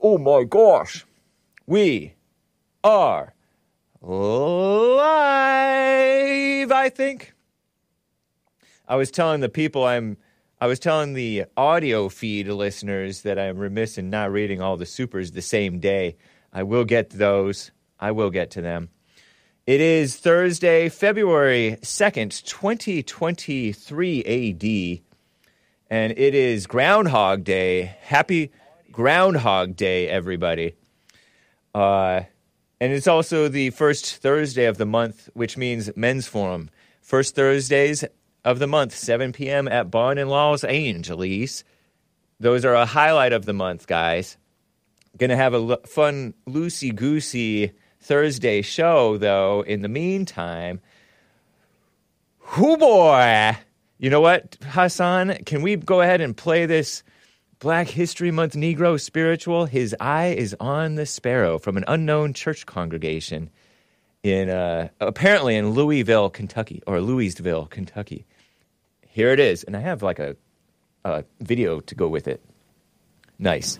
Oh my gosh. We are live, I think. I was telling the people I'm I was telling the audio feed listeners that I'm remiss in not reading all the supers the same day. I will get those. I will get to them. It is Thursday, February 2nd, 2023 AD, and it is Groundhog Day. Happy Groundhog Day, everybody. Uh, and it's also the first Thursday of the month, which means Men's Forum. First Thursdays of the month, 7 p.m. at Barn in Los Angeles. Those are a highlight of the month, guys. To have a l- fun, loosey goosey Thursday show, though. In the meantime, whoo boy! You know what, Hassan? Can we go ahead and play this Black History Month Negro spiritual? His eye is on the sparrow from an unknown church congregation in uh, apparently in Louisville, Kentucky, or Louisville, Kentucky. Here it is, and I have like a, a video to go with it. Nice.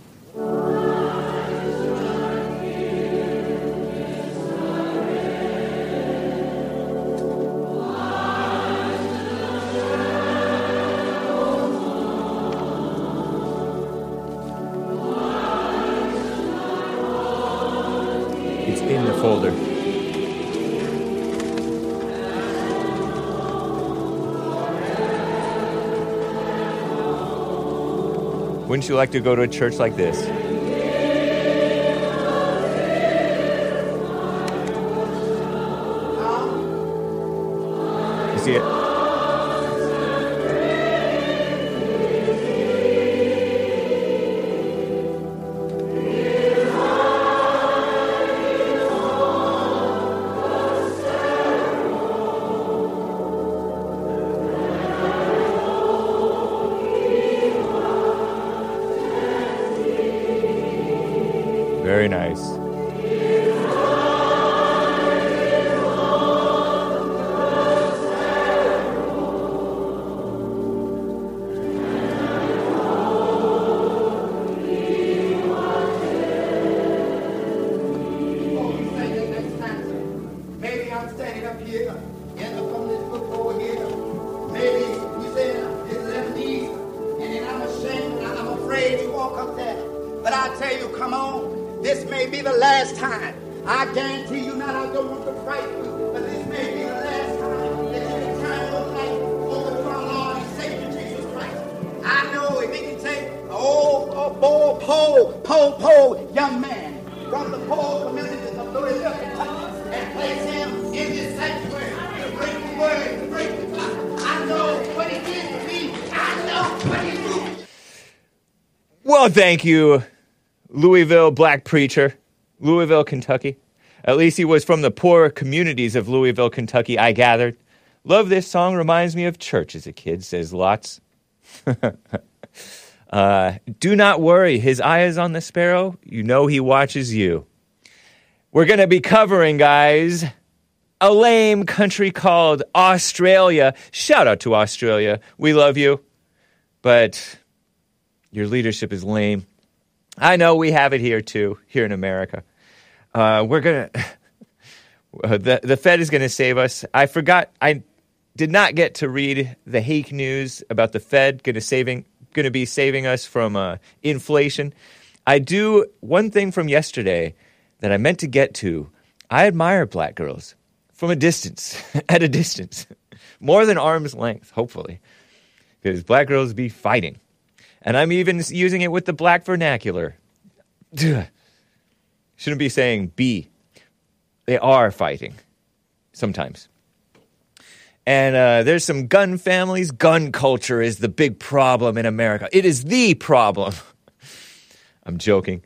Folder. Wouldn't you like to go to a church like this? Thank you, Louisville black preacher, Louisville, Kentucky. At least he was from the poor communities of Louisville, Kentucky, I gathered. Love this song, reminds me of church as a kid, says Lots. uh, do not worry, his eye is on the sparrow. You know he watches you. We're going to be covering, guys, a lame country called Australia. Shout out to Australia. We love you. But your leadership is lame. I know we have it here too, here in America. Uh, we're gonna. the the Fed is gonna save us. I forgot. I did not get to read the Hake news about the Fed gonna saving gonna be saving us from uh, inflation. I do one thing from yesterday that I meant to get to. I admire black girls from a distance, at a distance, more than arm's length, hopefully, because black girls be fighting. And I'm even using it with the black vernacular. Shouldn't be saying be. They are fighting sometimes. And uh, there's some gun families. Gun culture is the big problem in America. It is the problem. I'm joking.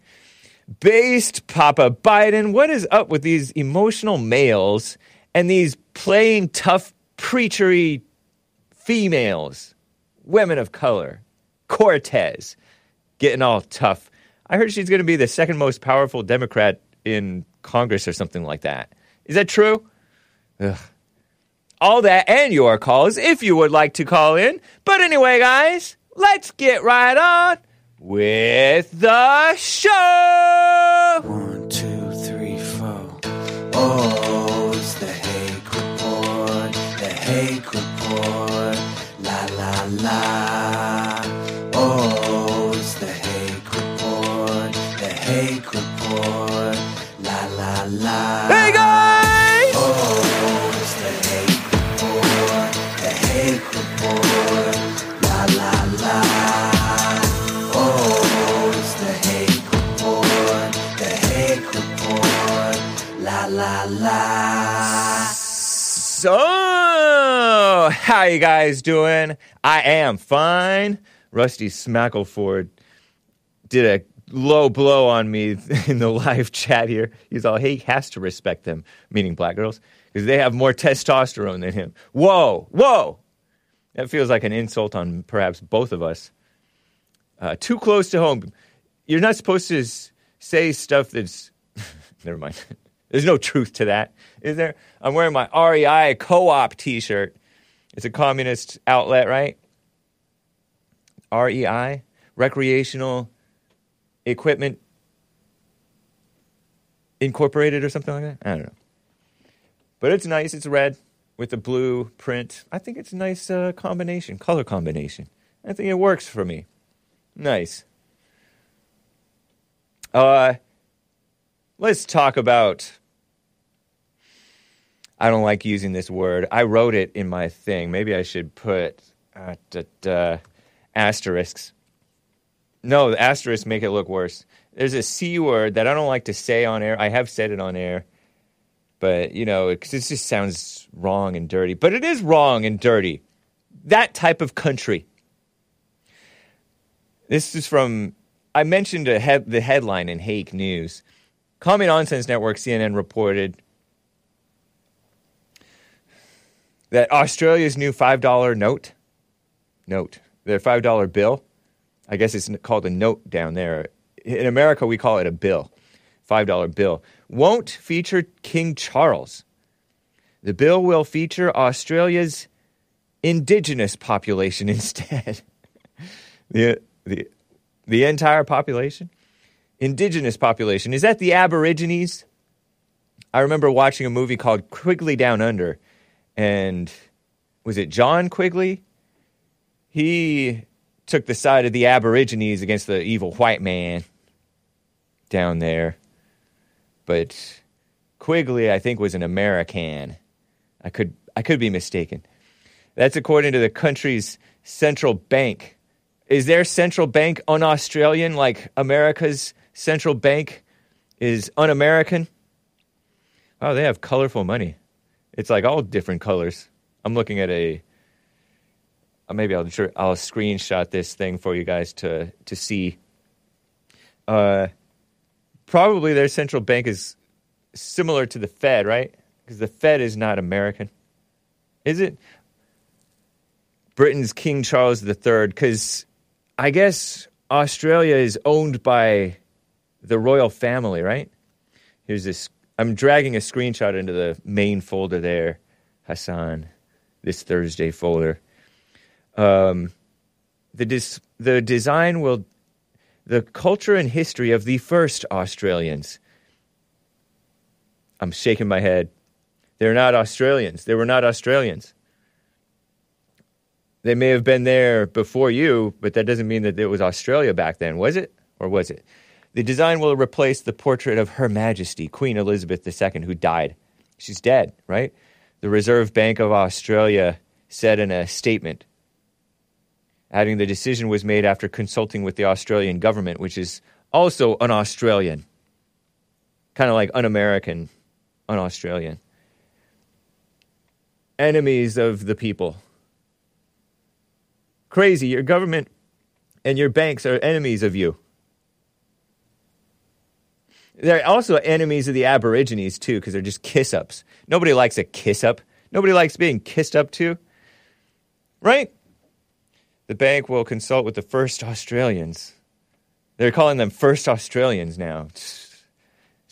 Based Papa Biden, what is up with these emotional males and these playing tough, preachery females, women of color? Cortez getting all tough. I heard she's going to be the second most powerful Democrat in Congress or something like that. Is that true? Ugh. All that and your calls if you would like to call in. But anyway, guys, let's get right on with the show. One, two, three, four. Oh, it's the Hake Report. The Hake Report. La la la. La. Hey guys! Oh, it's the Hake Report. The Hake Report. La la la. Oh, it's the Hake Report. The Hake Report. La la la. So, how you guys doing? I am fine. Rusty Smackleford did a low blow on me in the live chat here. He's all, he has to respect them, meaning black girls, because they have more testosterone than him. Whoa, whoa! That feels like an insult on perhaps both of us. Uh, too close to home. You're not supposed to say stuff that's. Never mind. There's no truth to that, is there? I'm wearing my REI co op t shirt. It's a communist outlet, right? REI? Recreational Equipment Incorporated or something like that? I don't know. But it's nice. It's red with the blue print. I think it's a nice uh, combination, color combination. I think it works for me. Nice. Uh, let's talk about. I don't like using this word. I wrote it in my thing. Maybe I should put uh, d- d- asterisks. No, the asterisks make it look worse. There's a C word that I don't like to say on air. I have said it on air, but you know, because it just sounds wrong and dirty. But it is wrong and dirty. That type of country. This is from, I mentioned head, the headline in Hake News. Common Nonsense Network, CNN reported that Australia's new $5 note, note, their $5 bill, I guess it's called a note down there. In America, we call it a bill, $5 bill, won't feature King Charles. The bill will feature Australia's indigenous population instead. the, the, the entire population? Indigenous population. Is that the Aborigines? I remember watching a movie called Quigley Down Under, and was it John Quigley? He took the side of the Aborigines against the evil white man down there. But Quigley, I think, was an American. I could I could be mistaken. That's according to the country's central bank. Is their central bank un-Australian like America's central bank is un-American? Oh, they have colorful money. It's like all different colors. I'm looking at a. uh, Maybe I'll I'll screenshot this thing for you guys to to see. Uh, probably their central bank is similar to the Fed, right? Because the Fed is not American, is it? Britain's King Charles III, because I guess Australia is owned by the royal family, right? Here's this. I'm dragging a screenshot into the main folder there, Hassan, this Thursday folder. Um, the dis- the design will, the culture and history of the first Australians. I'm shaking my head. They're not Australians. They were not Australians. They may have been there before you, but that doesn't mean that it was Australia back then, was it? Or was it? The design will replace the portrait of Her Majesty, Queen Elizabeth II, who died. She's dead, right? The Reserve Bank of Australia said in a statement, adding the decision was made after consulting with the Australian government, which is also un Australian, kind of like un American, un Australian. Enemies of the people. Crazy. Your government and your banks are enemies of you. They're also enemies of the Aborigines, too, because they're just kiss ups. Nobody likes a kiss up. Nobody likes being kissed up to. Right? The bank will consult with the first Australians. They're calling them first Australians now. It's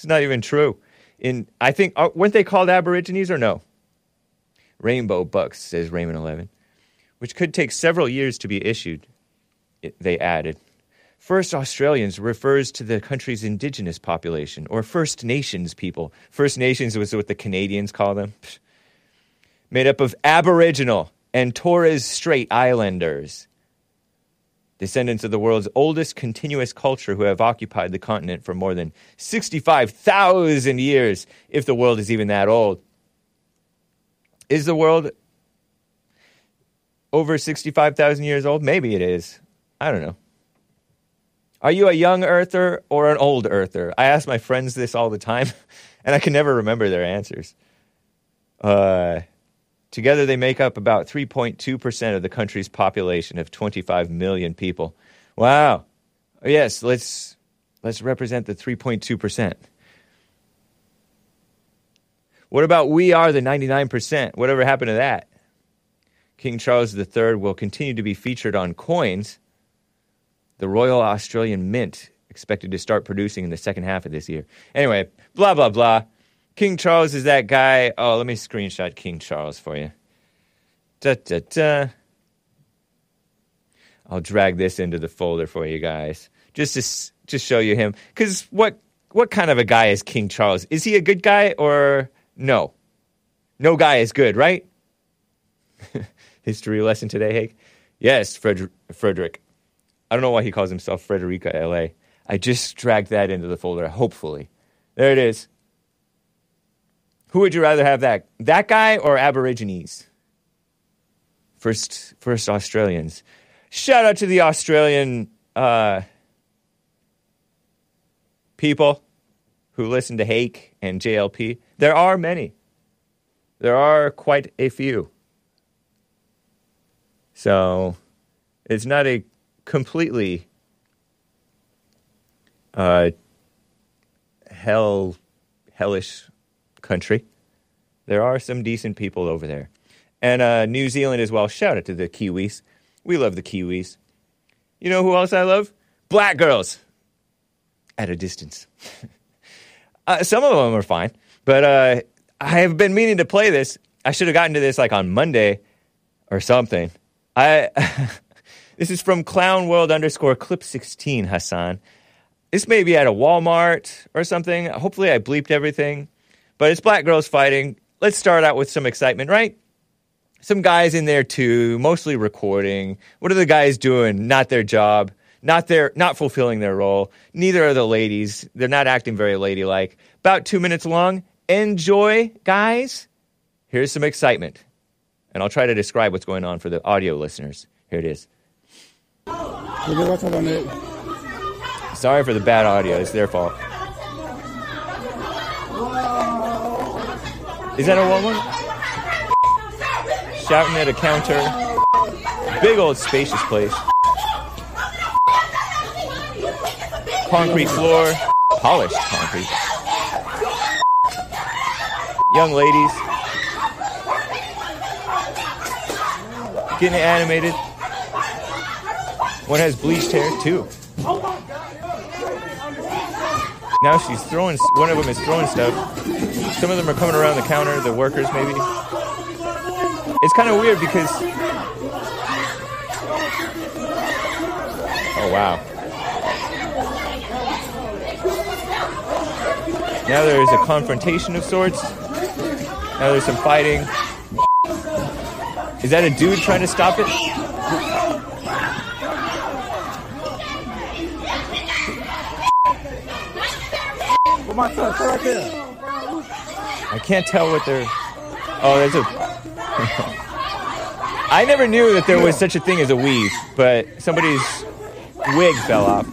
not even true. In I think uh, weren't they called Aborigines or no? Rainbow bucks says Raymond Eleven, which could take several years to be issued. They added, First Australians refers to the country's indigenous population or First Nations people. First Nations was what the Canadians call them. Made up of Aboriginal and Torres Strait Islanders, descendants of the world's oldest continuous culture who have occupied the continent for more than 65,000 years, if the world is even that old. Is the world over 65,000 years old? Maybe it is. I don't know. Are you a young earther or an old earther? I ask my friends this all the time, and I can never remember their answers. Uh, together, they make up about 3.2% of the country's population of 25 million people. Wow. Yes, let's, let's represent the 3.2%. What about we are the 99%? Whatever happened to that? King Charles III will continue to be featured on coins the Royal Australian Mint expected to start producing in the second half of this year. Anyway, blah, blah, blah. King Charles is that guy. Oh, let me screenshot King Charles for you. Da, da, da. I'll drag this into the folder for you guys just to just show you him. Because what what kind of a guy is King Charles? Is he a good guy or no? No guy is good, right? History lesson today, Hake. Yes, Frederick. Frederick. I don't know why he calls himself Frederica LA. I just dragged that into the folder, hopefully. There it is. Who would you rather have that? That guy or Aborigines? First, first Australians. Shout out to the Australian uh, people who listen to Hake and JLP. There are many. There are quite a few. So it's not a completely uh, hell, hellish country. There are some decent people over there. And uh, New Zealand as well. Shout out to the Kiwis. We love the Kiwis. You know who else I love? Black girls. At a distance. uh, some of them are fine. But uh, I have been meaning to play this. I should have gotten to this like on Monday or something. I. This is from Clown World underscore clip 16, Hassan. This may be at a Walmart or something. Hopefully, I bleeped everything. But it's black girls fighting. Let's start out with some excitement, right? Some guys in there too, mostly recording. What are the guys doing? Not their job. Not their, not fulfilling their role. Neither are the ladies. They're not acting very ladylike. About two minutes long. Enjoy, guys. Here's some excitement. And I'll try to describe what's going on for the audio listeners. Here it is. Sorry for the bad audio. It's their fault. Is that a woman? Shouting at a counter. Big old spacious place. Concrete floor. Polished concrete. Young ladies. Getting animated. One has bleached hair too. Now she's throwing. One of them is throwing stuff. Some of them are coming around the counter. The workers, maybe. It's kind of weird because. Oh wow. Now there is a confrontation of sorts. Now there's some fighting. Is that a dude trying to stop it? my son, right there. I can't tell what they're. Oh, there's a. I never knew that there was such a thing as a weave, but somebody's wig fell off.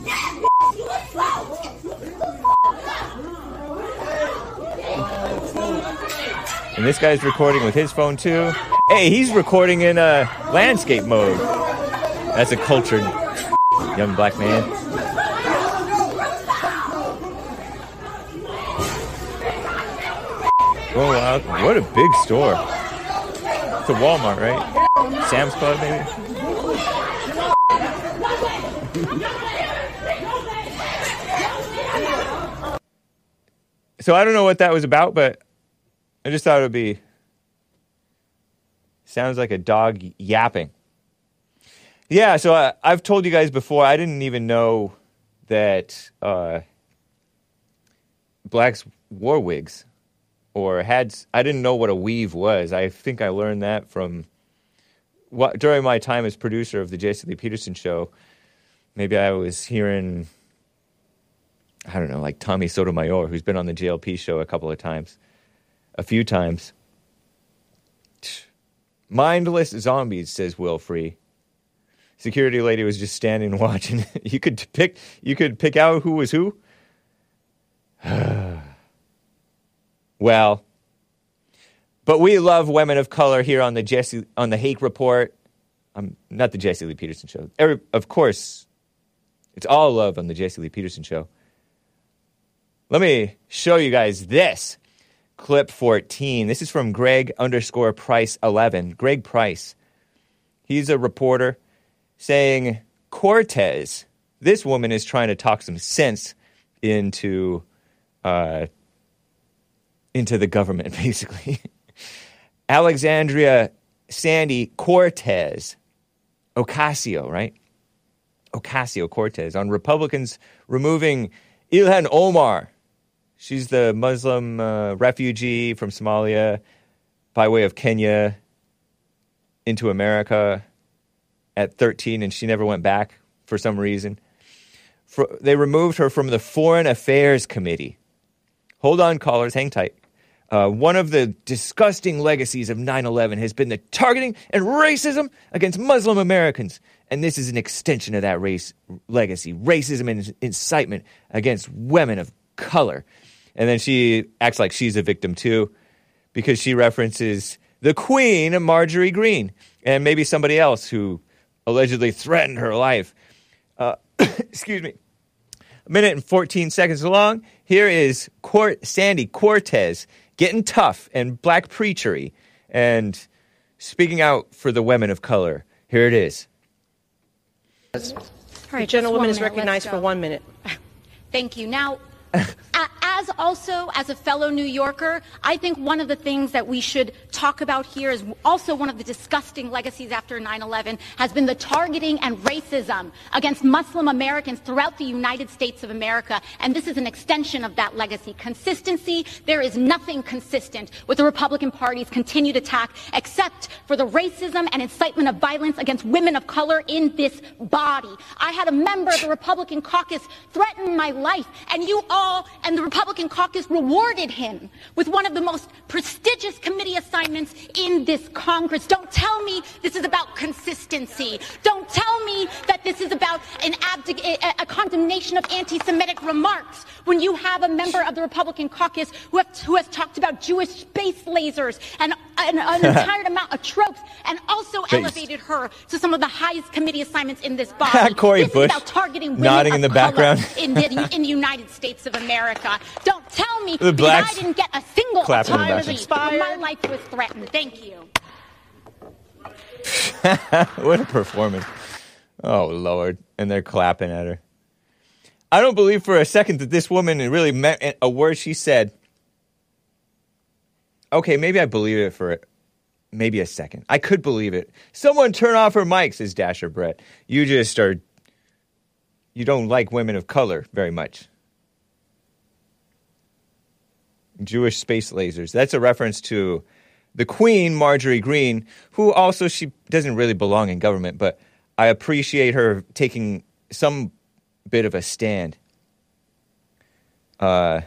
And this guy's recording with his phone too. Hey, he's recording in a landscape mode. That's a cultured young black man. Oh wow, what a big store. It's a Walmart, right? Sam's Club, maybe? so I don't know what that was about, but I just thought it would be. Sounds like a dog yapping. Yeah, so I, I've told you guys before, I didn't even know that uh, blacks wore wigs or had. I didn't know what a weave was. I think I learned that from what, during my time as producer of the Jesse Lee Peterson show. Maybe I was hearing, I don't know, like Tommy Sotomayor, who's been on the JLP show a couple of times, a few times. Mindless zombies, says Will Free. Security lady was just standing watching. you could pick. You could pick out who was who. well, but we love women of color here on the Jesse on the Hake Report. Um, not the Jesse Lee Peterson show. Every, of course, it's all love on the Jesse Lee Peterson show. Let me show you guys this clip 14. This is from Greg underscore Price 11. Greg Price. He's a reporter saying Cortez, this woman is trying to talk some sense into uh, into the government, basically. Alexandria Sandy Cortez, Ocasio, right? Ocasio Cortez on Republicans removing Ilhan Omar. She's the Muslim uh, refugee from Somalia by way of Kenya into America at 13 and she never went back for some reason. For, they removed her from the Foreign Affairs Committee. Hold on, callers, hang tight. Uh, one of the disgusting legacies of 9 11 has been the targeting and racism against Muslim Americans. And this is an extension of that race legacy racism and incitement against women of color. And then she acts like she's a victim too, because she references the Queen, Marjorie Greene, and maybe somebody else who allegedly threatened her life. Uh, excuse me. A minute and 14 seconds long. Here is Sandy Cortez getting tough and black preachery and speaking out for the women of color. Here it is. All right, the gentlewoman is recognized for one minute. Thank you. Now, as also as a fellow New Yorker, I think one of the things that we should talk about here is also one of the disgusting legacies after 9-11 has been the targeting and racism against Muslim Americans throughout the United States of America. And this is an extension of that legacy. Consistency, there is nothing consistent with the Republican Party's continued attack except for the racism and incitement of violence against women of color in this body. I had a member of the Republican caucus threaten my life, and you all and the Republican caucus rewarded him with one of the most prestigious committee assignments in this Congress. Don't tell me this is about consistency. Don't tell me that this is about an abdic- a, a condemnation of anti-Semitic remarks when you have a member of the Republican caucus who, have, who has talked about Jewish space lasers and an, an entire amount of tropes and also Base. elevated her to some of the highest committee assignments in this body. Cori this Bush is about targeting women nodding in the background in the, in the United States of America. Don't tell me the that I didn't get a single opportunity when my life was threatened. Thank you. what a performance. Oh, Lord. And they're clapping at her. I don't believe for a second that this woman really meant a word she said. Okay, maybe I believe it for maybe a second. I could believe it. Someone turn off her mic, says Dasher Brett. You just are. You don't like women of color very much. Jewish space lasers. That's a reference to the Queen, Marjorie Greene, who also she doesn't really belong in government, but I appreciate her taking some bit of a stand uh,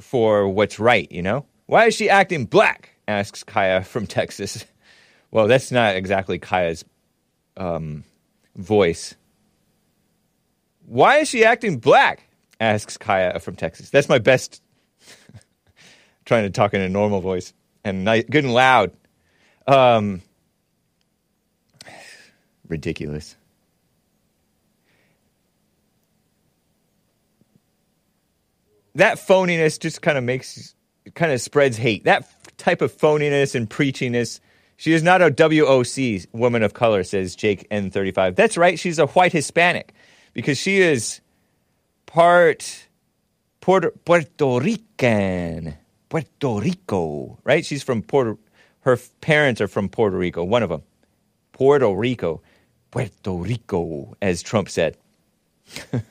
for what's right, you know? Why is she acting black? asks Kaya from Texas. Well, that's not exactly Kaya's um, voice. Why is she acting black? asks Kaya from Texas. That's my best trying to talk in a normal voice and nice, good and loud. Um, ridiculous. That phoniness just kind of makes, kind of spreads hate. That type of phoniness and preachiness. She is not a WOC woman of color, says Jake N35. That's right. She's a white Hispanic because she is part Puerto, Puerto Rican. Puerto Rico, right? She's from Puerto. Her parents are from Puerto Rico. One of them, Puerto Rico. Puerto Rico, as Trump said.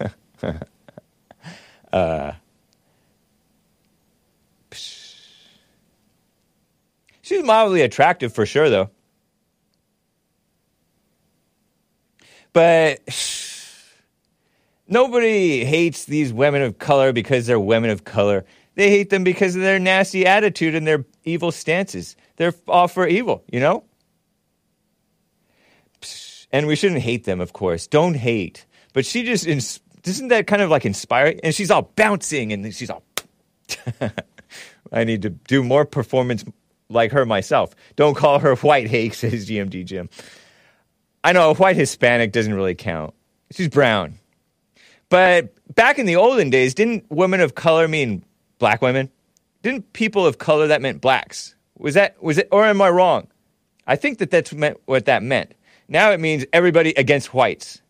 uh, she's mildly attractive for sure, though. But nobody hates these women of color because they're women of color. They hate them because of their nasty attitude and their evil stances. They're all for evil, you know? And we shouldn't hate them, of course. Don't hate. But she just, ins- isn't that kind of like inspiring? And she's all bouncing and she's all. I need to do more performance like her myself. Don't call her white hake, says GMD Jim. I know a white Hispanic doesn't really count. She's brown. But back in the olden days, didn't women of color mean black women? Didn't people of color that meant blacks? Was that was it or am I wrong? I think that that's meant, what that meant. Now it means everybody against whites.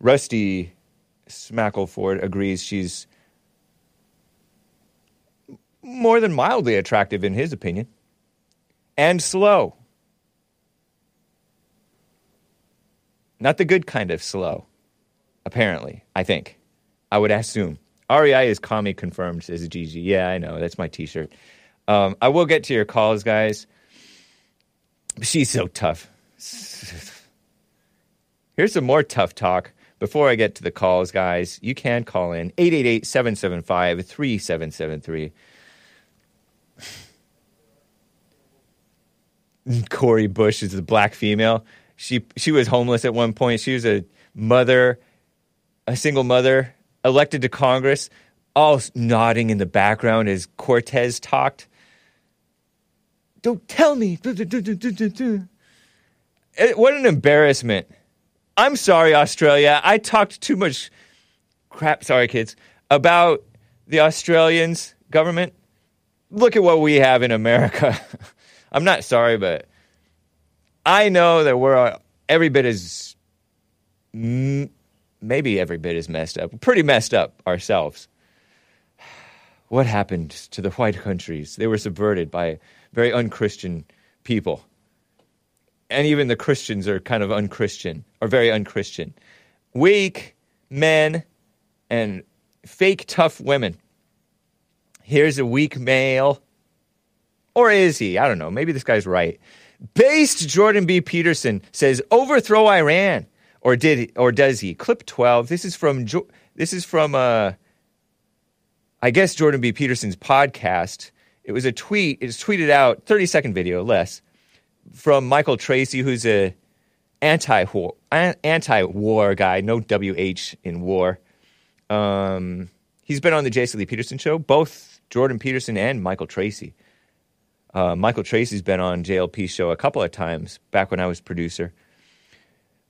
Rusty Smackleford agrees she's more than mildly attractive in his opinion and slow. Not the good kind of slow, apparently, I think. I would assume. REI is commie confirmed, says Gigi. Yeah, I know. That's my t shirt. Um, I will get to your calls, guys. She's so tough. Here's some more tough talk. Before I get to the calls, guys, you can call in 888 775 3773. Cori Bush is the black female. She she was homeless at one point. She was a mother, a single mother, elected to Congress, all nodding in the background as Cortez talked. Don't tell me. Eh, what an embarrassment. I'm sorry, Australia. I talked too much crap, sorry, kids, about the Australians' government. Look at what we have in America. I'm not sorry, but I know that we're every bit as, maybe every bit as messed up, pretty messed up ourselves. What happened to the white countries? They were subverted by very unchristian people. And even the Christians are kind of unchristian, or very unchristian. Weak men and fake tough women. Here's a weak male. Or is he? I don't know. Maybe this guy's right. Based Jordan B. Peterson says overthrow Iran, or did or does he? Clip twelve. This is from this is from uh, I guess Jordan B. Peterson's podcast. It was a tweet. It was tweeted out, thirty second video less, from Michael Tracey who's a anti-war anti-war guy. No WH in war. Um, he's been on the Jesse Lee Peterson show. Both Jordan Peterson and Michael Tracey. Uh, Michael Tracey's been on JLP show a couple of times back when I was producer.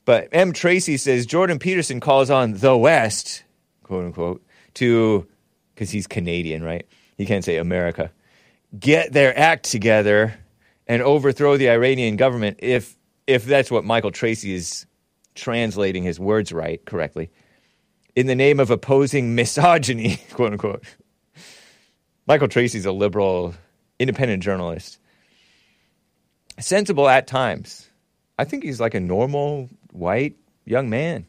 But M. Tracey says Jordan Peterson calls on the West, quote unquote, to, because he's Canadian, right? He can't say America, get their act together and overthrow the Iranian government if, if that's what Michael Tracey is translating his words right, correctly, in the name of opposing misogyny, quote unquote. Michael Tracey's a liberal independent journalist. Sensible at times. I think he's like a normal white young man.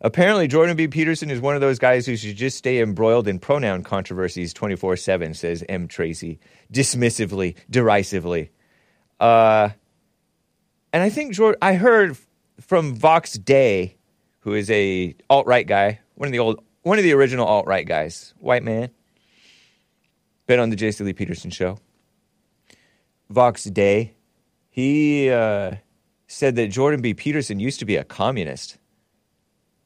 Apparently, Jordan B. Peterson is one of those guys who should just stay embroiled in pronoun controversies 24 7, says M. Tracey, dismissively, derisively. Uh, and I think Jordan, I heard from Vox Day, who is a alt right guy, one of the old, one of the original alt right guys, white man been on the Jesse Lee Peterson show. Vox Day, he uh, said that Jordan B. Peterson used to be a communist.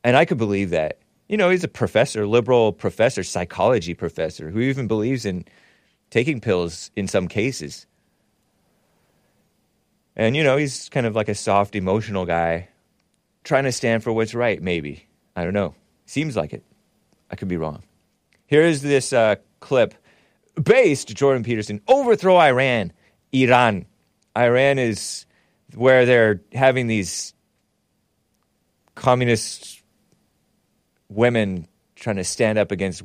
And I could believe that. You know, he's a professor, liberal professor, psychology professor, who even believes in taking pills in some cases. And, you know, he's kind of like a soft, emotional guy, trying to stand for what's right, maybe. I don't know. Seems like it. I could be wrong. Here's this uh, clip based, Jordan Peterson, overthrow Iran, Iran. Iran is where they're having these communist women trying to stand up against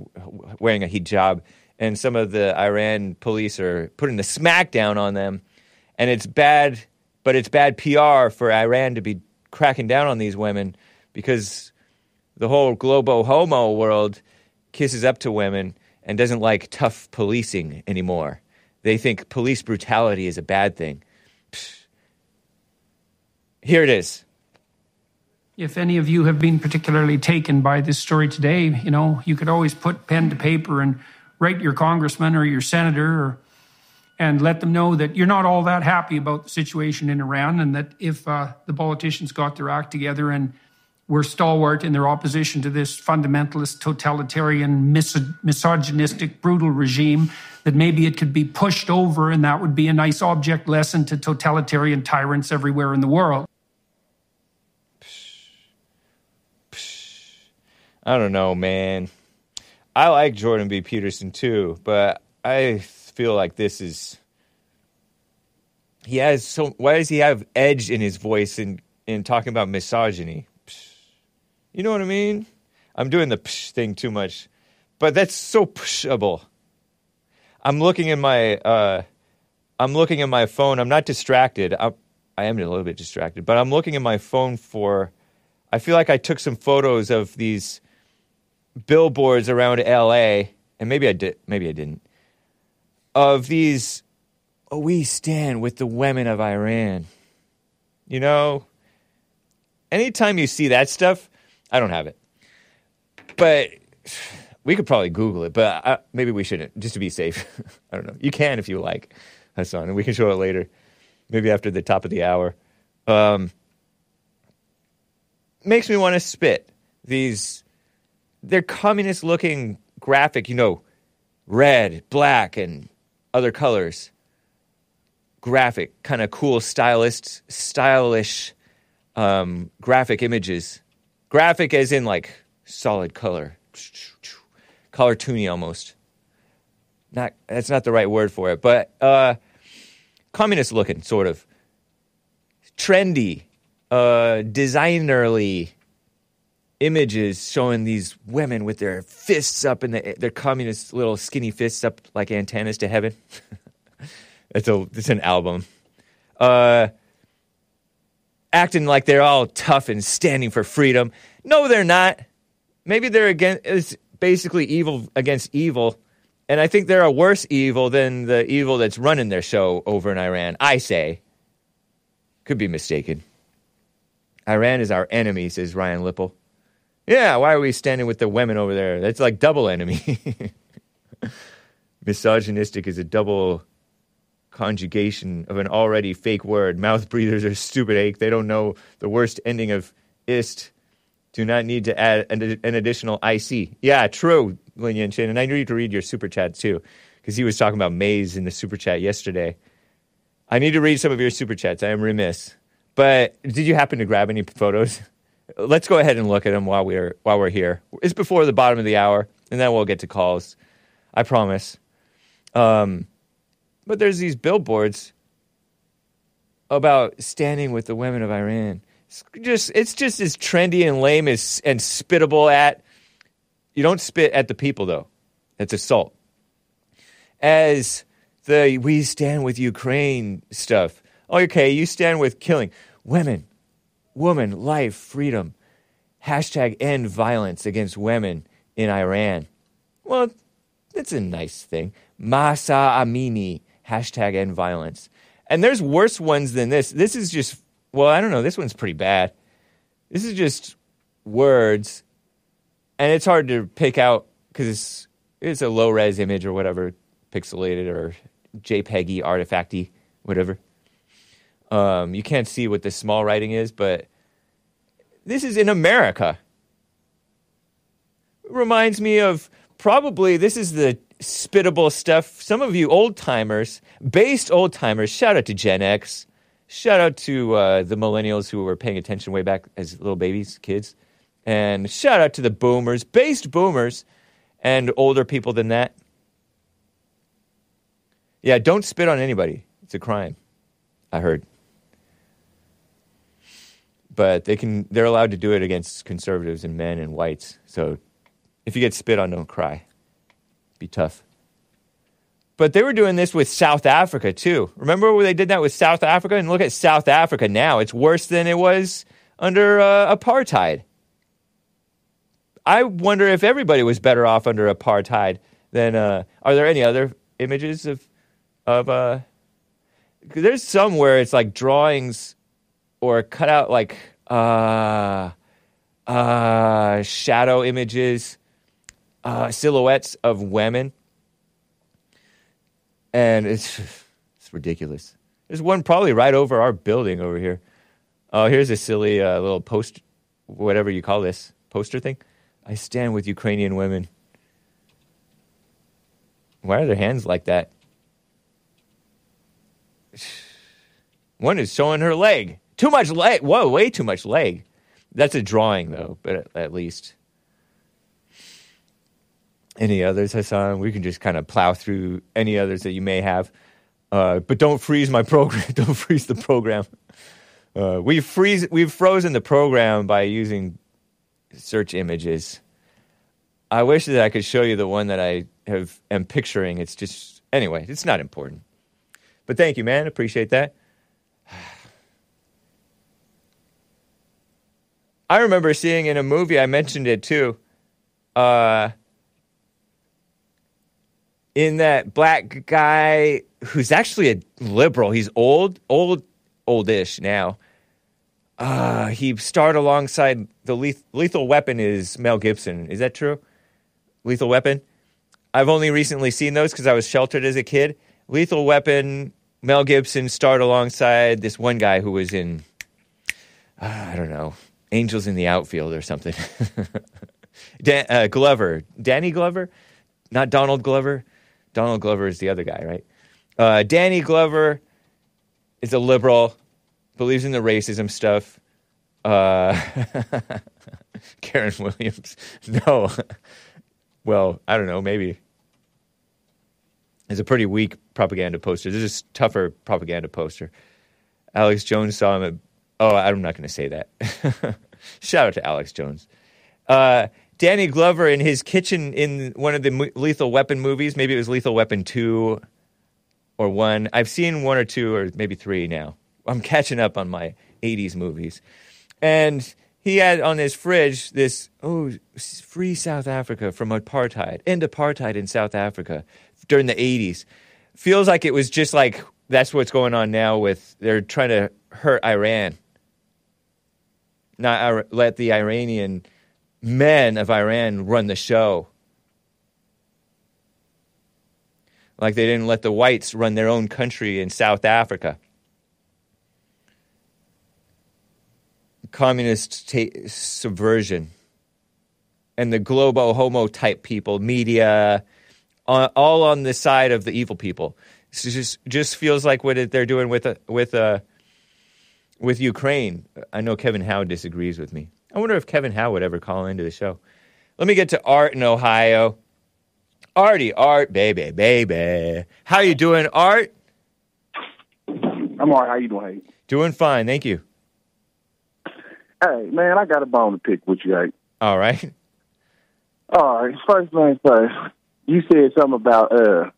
wearing a hijab and some of the Iran police are putting the smackdown on them, and it's bad. But it's bad PR for Iran to be cracking down on these women because the whole globo homo world kisses up to women and doesn't like tough policing anymore. They think police brutality is a bad thing. Psh. Here it is. If any of you have been particularly taken by this story today, you know, you could always put pen to paper and write your congressman or your senator or, and let them know that you're not all that happy about the situation in Iran and that if uh, the politicians got their act together and were stalwart in their opposition to this fundamentalist, totalitarian, mis- misogynistic, brutal regime, that maybe it could be pushed over and that would be a nice object lesson to totalitarian tyrants everywhere in the world. I don't know, man. I like Jordan B. Peterson too, but I feel like this is. He has so. Why does he have edge in his voice in in talking about misogyny? You know what I mean? I'm doing the psh thing too much, but that's so pushable. I'm looking in my. Uh, I'm looking at my phone. I'm not distracted. I, I am a little bit distracted, but I'm looking at my phone for. I feel like I took some photos of these billboards around LA, and maybe I did, maybe I didn't, of these, oh, we stand with the women of Iran. You know, anytime you see that stuff, I don't have it. But we could probably Google it, but I, maybe we shouldn't, just to be safe. I don't know. You can if you like, Hassan, and we can show it later, maybe after the top of the hour. Um, makes me want to spit these they're communist looking graphic, you know, red, black, and other colors. Graphic, kind of cool, stylist, stylish um, graphic images. Graphic as in like solid color, color toony almost. Not that's not the right word for it, but uh, communist looking, sort of trendy, uh, designerly images showing these women with their fists up in the their communist little skinny fists up like antennas to heaven. it's a it's an album. Uh, acting like they're all tough and standing for freedom. No, they're not. Maybe they're against it's basically evil against evil. And I think they're a worse evil than the evil that's running their show over in Iran. I say. Could be mistaken. Iran is our enemy, says Ryan Lipple. Yeah, why are we standing with the women over there? That's like double enemy. Misogynistic is a double conjugation of an already fake word. Mouth breathers are stupid Hake. They don't know the worst ending of ist. Do not need to add an, an additional IC. Yeah, true, Lin Yan Chin. And I need to read your super chat too, because he was talking about Maze in the super chat yesterday. I need to read some of your super chats. I am remiss. But did you happen to grab any photos? let's go ahead and look at them while we're while we're here. It's before the bottom of the hour, and then we'll get to calls. I promise. Um, but there's these billboards about standing with the women of Iran. It's just it's just as trendy and lame as and spittable at. You don't spit at the people though. It's assault. As the we stand with Ukraine stuff. Okay, you stand with killing women, woman, life, freedom. Hashtag end violence against women in Iran. Well, that's a nice thing. Mahsa Amini, hashtag end violence. And there's worse ones than this. This is just, well, I don't know. This one's pretty bad. This is just words. And it's hard to pick out because it's, it's a low res image or whatever, pixelated or JPEGy, artifacty, whatever. Um, you can't see what the small writing is, but this is in America. Reminds me of probably this is the spittable stuff. Some of you old timers, based old timers, shout out to Gen X. Shout out to uh, the millennials who were paying attention way back as little babies, kids. And shout out to the boomers, based boomers, and older people than that. Yeah, don't spit on anybody. It's a crime. I heard but they can they're allowed to do it against conservatives and men and whites. So if you get spit on, don't cry. Be tough. But they were doing this with South Africa too. Remember when they did that with South Africa? And look at South Africa now. It's worse than it was under uh, apartheid. I wonder if everybody was better off under apartheid than. Uh, are there any other images of of? Uh, there's some where it's like drawings or cut out like uh, uh, shadow images, uh, silhouettes of women, and it's it's ridiculous. There's one probably right over our building over here. Oh, here's a silly uh, little post, whatever you call this poster thing. I stand with Ukrainian women. Why are their hands like that? One is showing her leg. Too much leg. Whoa, way too much leg. That's a drawing, though, but at, at least. Any others, Hassan? We can just kind of plow through any others that you may have. Uh, but don't freeze my program. don't freeze the program. Uh, we freeze. We've frozen the program by using search images. I wish that I could show you the one that I have am picturing. It's just anyway. It's not important. But thank you, man. Appreciate that. I remember seeing in a movie. I mentioned it too. Uh, in that black guy who's actually a liberal. He's old, old, oldish now. Uh, he starred alongside the leth- Lethal Weapon is Mel Gibson. Is that true? Lethal Weapon. I've only recently seen those because I was sheltered as a kid. Lethal Weapon. Mel Gibson starred alongside this one guy who was in, uh, I don't know, Angels in the Outfield or something. Dan, uh, Glover, Danny Glover, not Donald Glover. Donald Glover is the other guy, right? Uh, Danny Glover is a liberal, believes in the racism stuff. Uh, Karen Williams, no. Well, I don't know, maybe. It's a pretty weak propaganda poster. This is a tougher propaganda poster. Alex Jones saw him at. Oh, I'm not going to say that. Shout out to Alex Jones. Uh, Danny Glover in his kitchen in one of the Lethal Weapon movies. Maybe it was Lethal Weapon 2 or 1. I've seen one or two or maybe three now. I'm catching up on my 80s movies. And he had on his fridge this, oh, free South Africa from apartheid, end apartheid in South Africa during the 80s. Feels like it was just like that's what's going on now with they're trying to hurt Iran. Not let the Iranian men of Iran run the show. Like they didn't let the whites run their own country in South Africa. Communist subversion. And the globo homo type people, media, all on the side of the evil people. It just just feels like what they're doing with uh, with uh, with Ukraine. I know Kevin Howe disagrees with me. I wonder if Kevin Howe would ever call into the show. Let me get to Art in Ohio. Artie, Art, baby, baby. How you doing, Art? I'm all right. How you doing? Hey? Doing fine, thank you. Hey, man, I got a bone to pick with you. Hey? All right. All right. First things first. You said something about uh,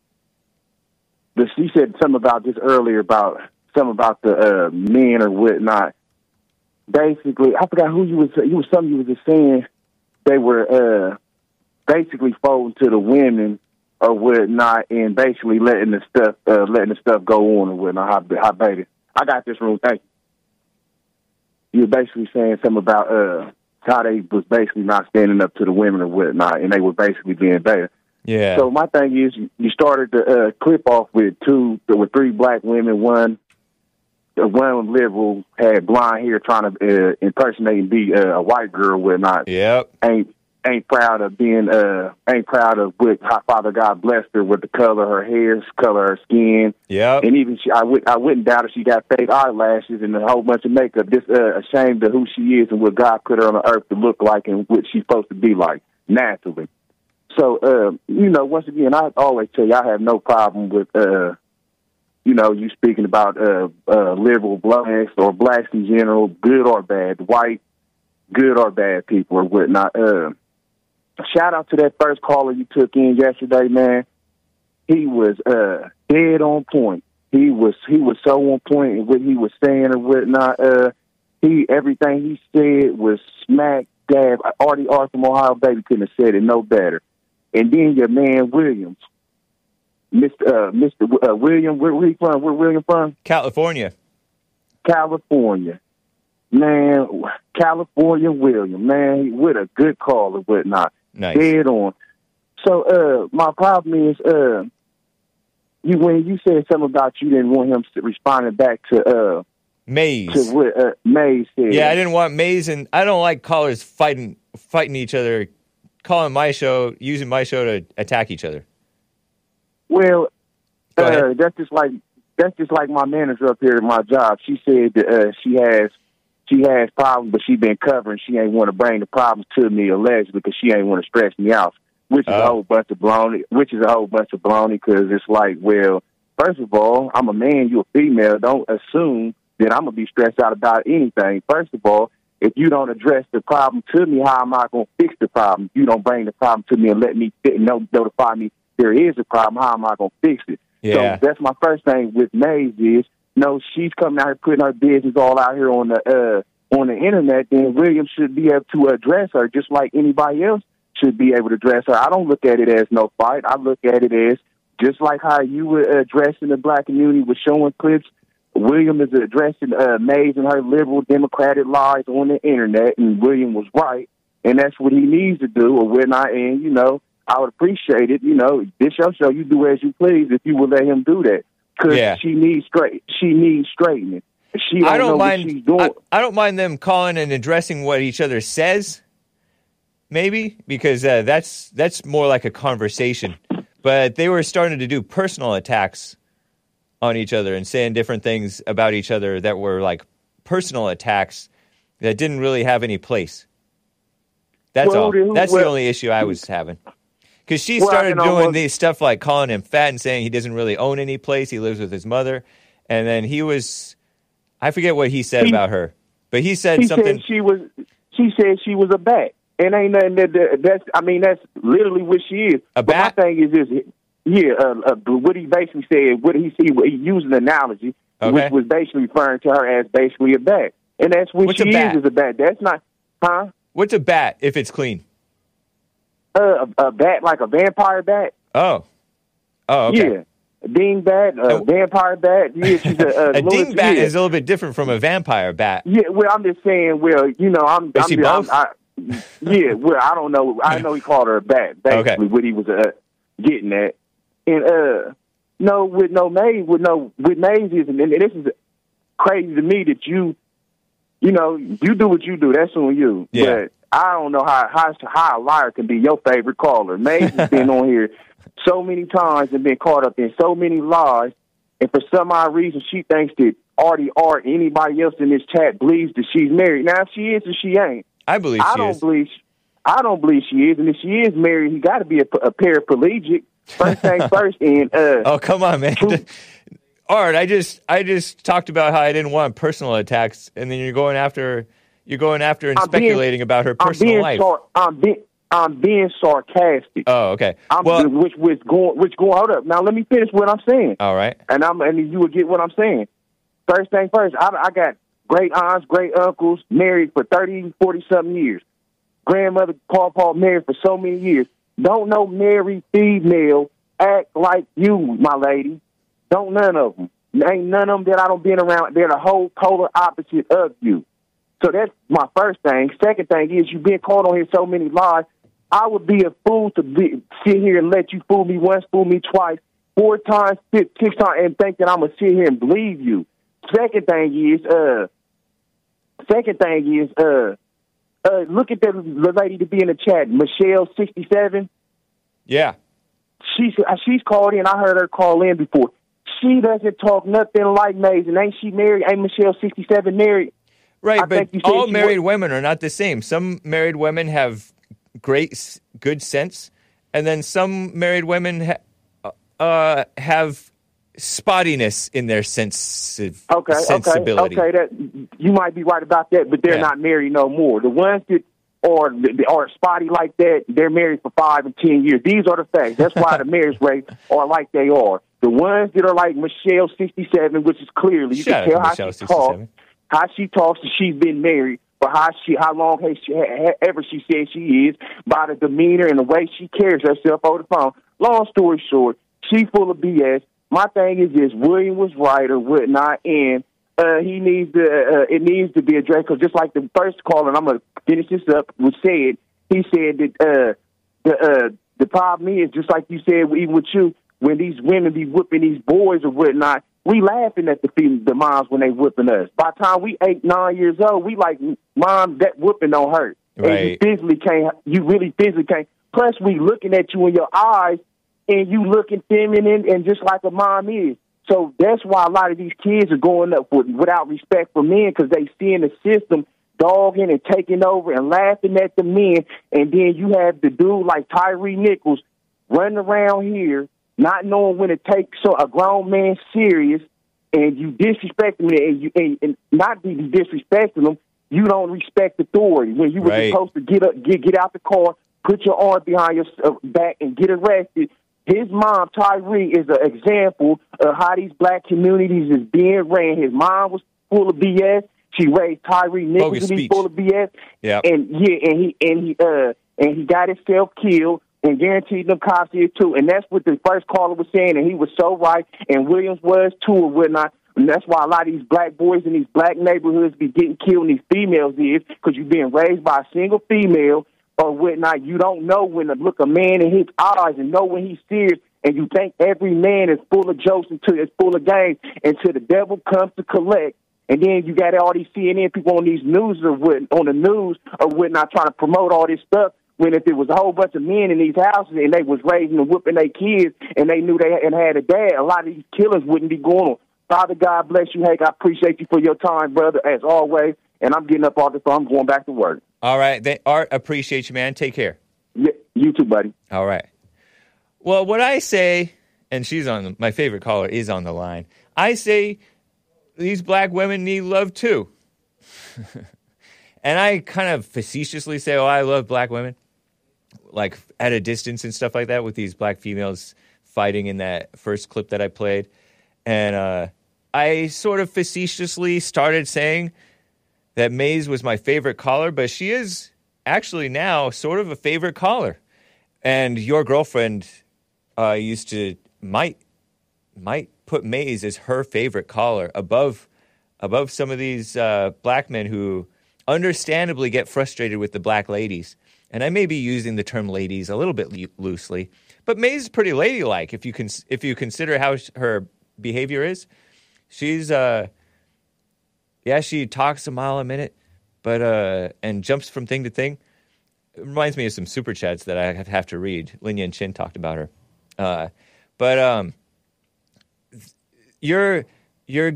this. You said something about this earlier about something about the uh, men or whatnot basically, I forgot who you was. You was something you was just saying. They were uh, basically folding to the women or whatnot, and basically letting the stuff, uh, letting the stuff go on and whatnot. How, how baby, I got this room. Thank you. You were basically saying something about uh, how they was basically not standing up to the women or whatnot, and they were basically being better. Yeah. So my thing is, you started the uh, clip off with two, with three black women, one one liberal had blonde hair trying to uh, impersonate and be uh, a white girl, whatnot. Yep. Ain't ain't proud of being uh ain't proud of what how Father God blessed her with the color of her hair, color of her skin. Yeah. And even she, I would I wouldn't doubt if she got fake eyelashes and a whole bunch of makeup. Just uh, ashamed of who she is and what God put her on the earth to look like and what she's supposed to be like naturally. So, uh, you know, once again, I always tell you I have no problem with uh you know, you speaking about uh, uh, liberal blacks or blacks in general, good or bad, white, good or bad people or whatnot. Uh, shout out to that first caller you took in yesterday, man. he was uh, dead on point. He was he was so on point in what he was saying or whatnot. Uh, he everything he said was smack dab. Artie R from Ohio Baby couldn't have said it no better. And then your man Williams, Mr. Uh, Mr. Uh, William, where, where he from? Where William from? California. California. Man, California William, man, with a good call or whatnot. Nice. Dead on. So uh my problem is uh you when you said something about you didn't want him responding back to uh Maze. to what uh, Maze said. Yeah, I didn't want Maze and I don't like callers fighting fighting each other, calling my show, using my show to attack each other. Well, uh, that's just like that's just like my manager up here at my job. She said that uh, she has she has problems, but she been covering. She ain't want to bring the problems to me allegedly because she ain't want to stress me out, which is a Oh. whole bunch of baloney. Which is a whole bunch of baloney because it's like, well, first of all, I'm a man, you a female. Don't assume that I'm gonna be stressed out about anything. First of all, if you don't address the problem to me, how am I gonna fix the problem? You don't bring the problem to me and let me notify me there is a problem. How am I gonna fix it? Yeah. So that's my first thing with Maze is no, she's coming out here putting her business all out here on the uh on the internet. Then Williams should be able to address her just like anybody else should be able to address her. I don't look at it as no fight. I look at it as just like how you were addressing the black community with showing clips. William is addressing uh, Maze and her liberal democratic lies on the internet, and William was right, and that's what he needs to do, or we're not. in, you know, I would appreciate it. You know, this your show. You do as you please if you would let him do that, because Yeah. she needs straight. She needs straightening. She don't, I don't mind. I, I don't mind them calling and addressing what each other says. Maybe because uh, that's that's more like a conversation. But they were starting to do personal attacks on each other and saying different things about each other that were like personal attacks that didn't really have any place. That's Well, all. That's the only issue I was having. Because she Well, started doing almost- these stuff like calling him fat and saying he doesn't really own any place. He lives with his mother. And then he was, I forget what he said He- about her, but he said something. said she was. She said she was a bat, and ain't nothing that, that that's. I mean, that's literally what she is. A but bat? my thing is this. Yeah, uh, uh, what he basically said, what he he, he used an analogy, Okay. which was basically referring to her as basically a bat, and that's what What's she is. Is a bat. That's not, huh? What's a bat if it's clean? Uh, a, a bat like a vampire bat. Oh. Oh, okay. Yeah. A ding bat, a Uh, vampire bat. Yeah, she's a, a, A dingbat yeah. is a little bit different from a vampire bat. Yeah, well, I'm just saying. Well, you know, I'm. Is I'm, she I'm both? I, yeah, well, I don't know. I know he called her a bat. Basically, Okay. what he was uh, getting at, and uh, no, with no Maze, with no with Maze is, and this is crazy to me that you, you know, you do what you do. That's on you. Yeah. But I don't know how how how a liar can be your favorite caller. Has been on here so many times and been caught up in so many lies, and for some odd reason, she thinks that Artie or anybody else in this chat believes that she's married. Now, if she is or she ain't, I believe I she don't is. believe. I don't believe she is, and if she is married, he got to be a, a paraplegic. First thing first, and uh, Oh, come on, man. Art, I just I just talked about how I didn't want personal attacks, and then you're going after you're going after and I'm being- speculating about her I'm personal being life. sar- I'm being I'm being sarcastic. oh, okay. I'm well, which which going which going hold up. Now let me finish what I'm saying. all right. and I'm and you will get what I'm saying. First thing first, I, I got great aunts, great uncles, married for 30, 40 something years. Grandmother, Paul Paul married for so many years. Don't no married female act like you, my lady. Don't none of them. Ain't none of them that I don't been around. They're the whole polar opposite of you. So that's my first thing. Second thing is you've been caught on here so many lies. I would be a fool to be, sit here and let you fool me once, fool me twice, four times, six, six times, and think that I'm gonna sit here and believe you. Second thing is, uh, second thing is, uh, uh, look at the, the lady to be in the chat, Michelle sixty seven. Yeah. She's uh, she's called in. I heard her call in before. She doesn't talk nothing like Maze, and ain't she married? Ain't Michelle sixty seven married? Right, I but think you said all married women are not the same. Some married women have great, good sense, and then some married women ha- uh, have spottiness in their sense Okay, sensibility. okay, okay. That you might be right about that, but they're Yeah. not married no more. The ones that or or spotty like that, they're married for five and ten years. These are the facts. That's why the marriage rates are like they are. The ones that are like Michelle sixty seven, which is clearly you Shout can tell to how Michelle she talks, 67. How she talks, and she's been married. But how she, how long has she ever she said she is by the demeanor and the way she carries herself over the phone. Long story short, she full of BS. My thing is this: William was right or whatnot, and uh, he needs to. Uh, it needs to be addressed because just like the first caller, and I'm gonna finish this up. Was said he said that uh, the uh, the problem is just like you said, even with you, when these women be whipping these boys or whatnot, we laughing at the fem- the moms when they whipping us. By the time we eight nine years old, we like mom that whipping don't hurt. And you Right. physically can't. You really physically can't. Plus, we looking at you in your eyes, and you looking feminine and just like a mom is. So that's why a lot of these kids are going up with, without respect for men because they see in the system dogging and taking over and laughing at the men. And then you have the dude like Tyre Nichols running around here, not knowing when to take so a grown man serious, and you disrespect him and you and, and not be disrespecting him. You don't respect authority when you were Right. supposed to get up, get get out the car, put your arm behind your uh, back, and get arrested. His mom, Tyre, is an example of how these black communities is being ran. His mom was full of BS. She raised Tyre Nichols to be full of BS. Yep. And yeah, and he and he uh and he got himself killed and guaranteed them cops here too. And that's what the first caller was saying, and he was so right. And Williams was too, or whatnot. And that's why a lot of these black boys in these black neighborhoods be getting killed, and these females is because you're being raised by a single female or whatnot. You don't know when to look a man in his eyes and know when he's serious. And you think every man is full of jokes until it's full of games until the devil comes to collect. And then you got all these CNN people on these news or what on the news or whatnot trying to promote all this stuff. When if it was a whole bunch of men in these houses and they was raising and whipping their kids and they knew they and had a dad, a lot of these killings wouldn't be going on. Father God bless you, Hake. I appreciate you for your time, brother, as always. And I'm getting up off the phone. I'm going back to work. All right. They, Art, appreciate you, man. Take care. Yeah, you too, buddy. All right. Well, what I say, and she's on the, my favorite caller is on the line. I say these black women need love too. and I kind of facetiously say, "Oh, I love black women." Like at a distance and stuff like that with these black females fighting in that first clip that I played. And uh, I sort of facetiously started saying that Maze was my favorite caller, but she is actually now sort of a favorite caller. And your girlfriend uh, used to might might put Maze as her favorite caller above above some of these uh, black men who understandably get frustrated with the black ladies. And I may be using the term ladies a little bit loo- loosely, but Maze is pretty ladylike if you can if you consider how sh- her behavior is. She's uh yeah, she talks a mile a minute, but uh and jumps from thing to thing. It reminds me of some super chats that I have to read. Lin Yan Chin talked about her. Uh, but um, you're you're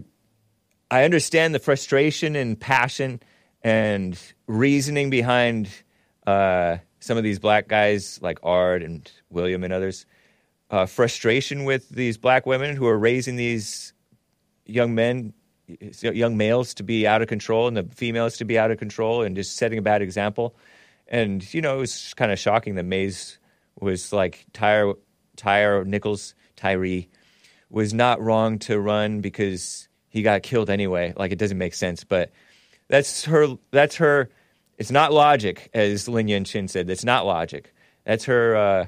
I understand the frustration and passion and reasoning behind uh, some of these black guys like Art and William and others. Uh, frustration with these black women who are raising these young men, young males to be out of control and the females to be out of control and just setting a bad example. And, you know, it was kind of shocking that Maze was like Tyre, Tyre Nichols, Tyree, was not wrong to run because he got killed anyway. Like, it doesn't make sense. But that's her, that's her, it's not logic, as Lin Yan Chin said. That's not logic. That's her, uh,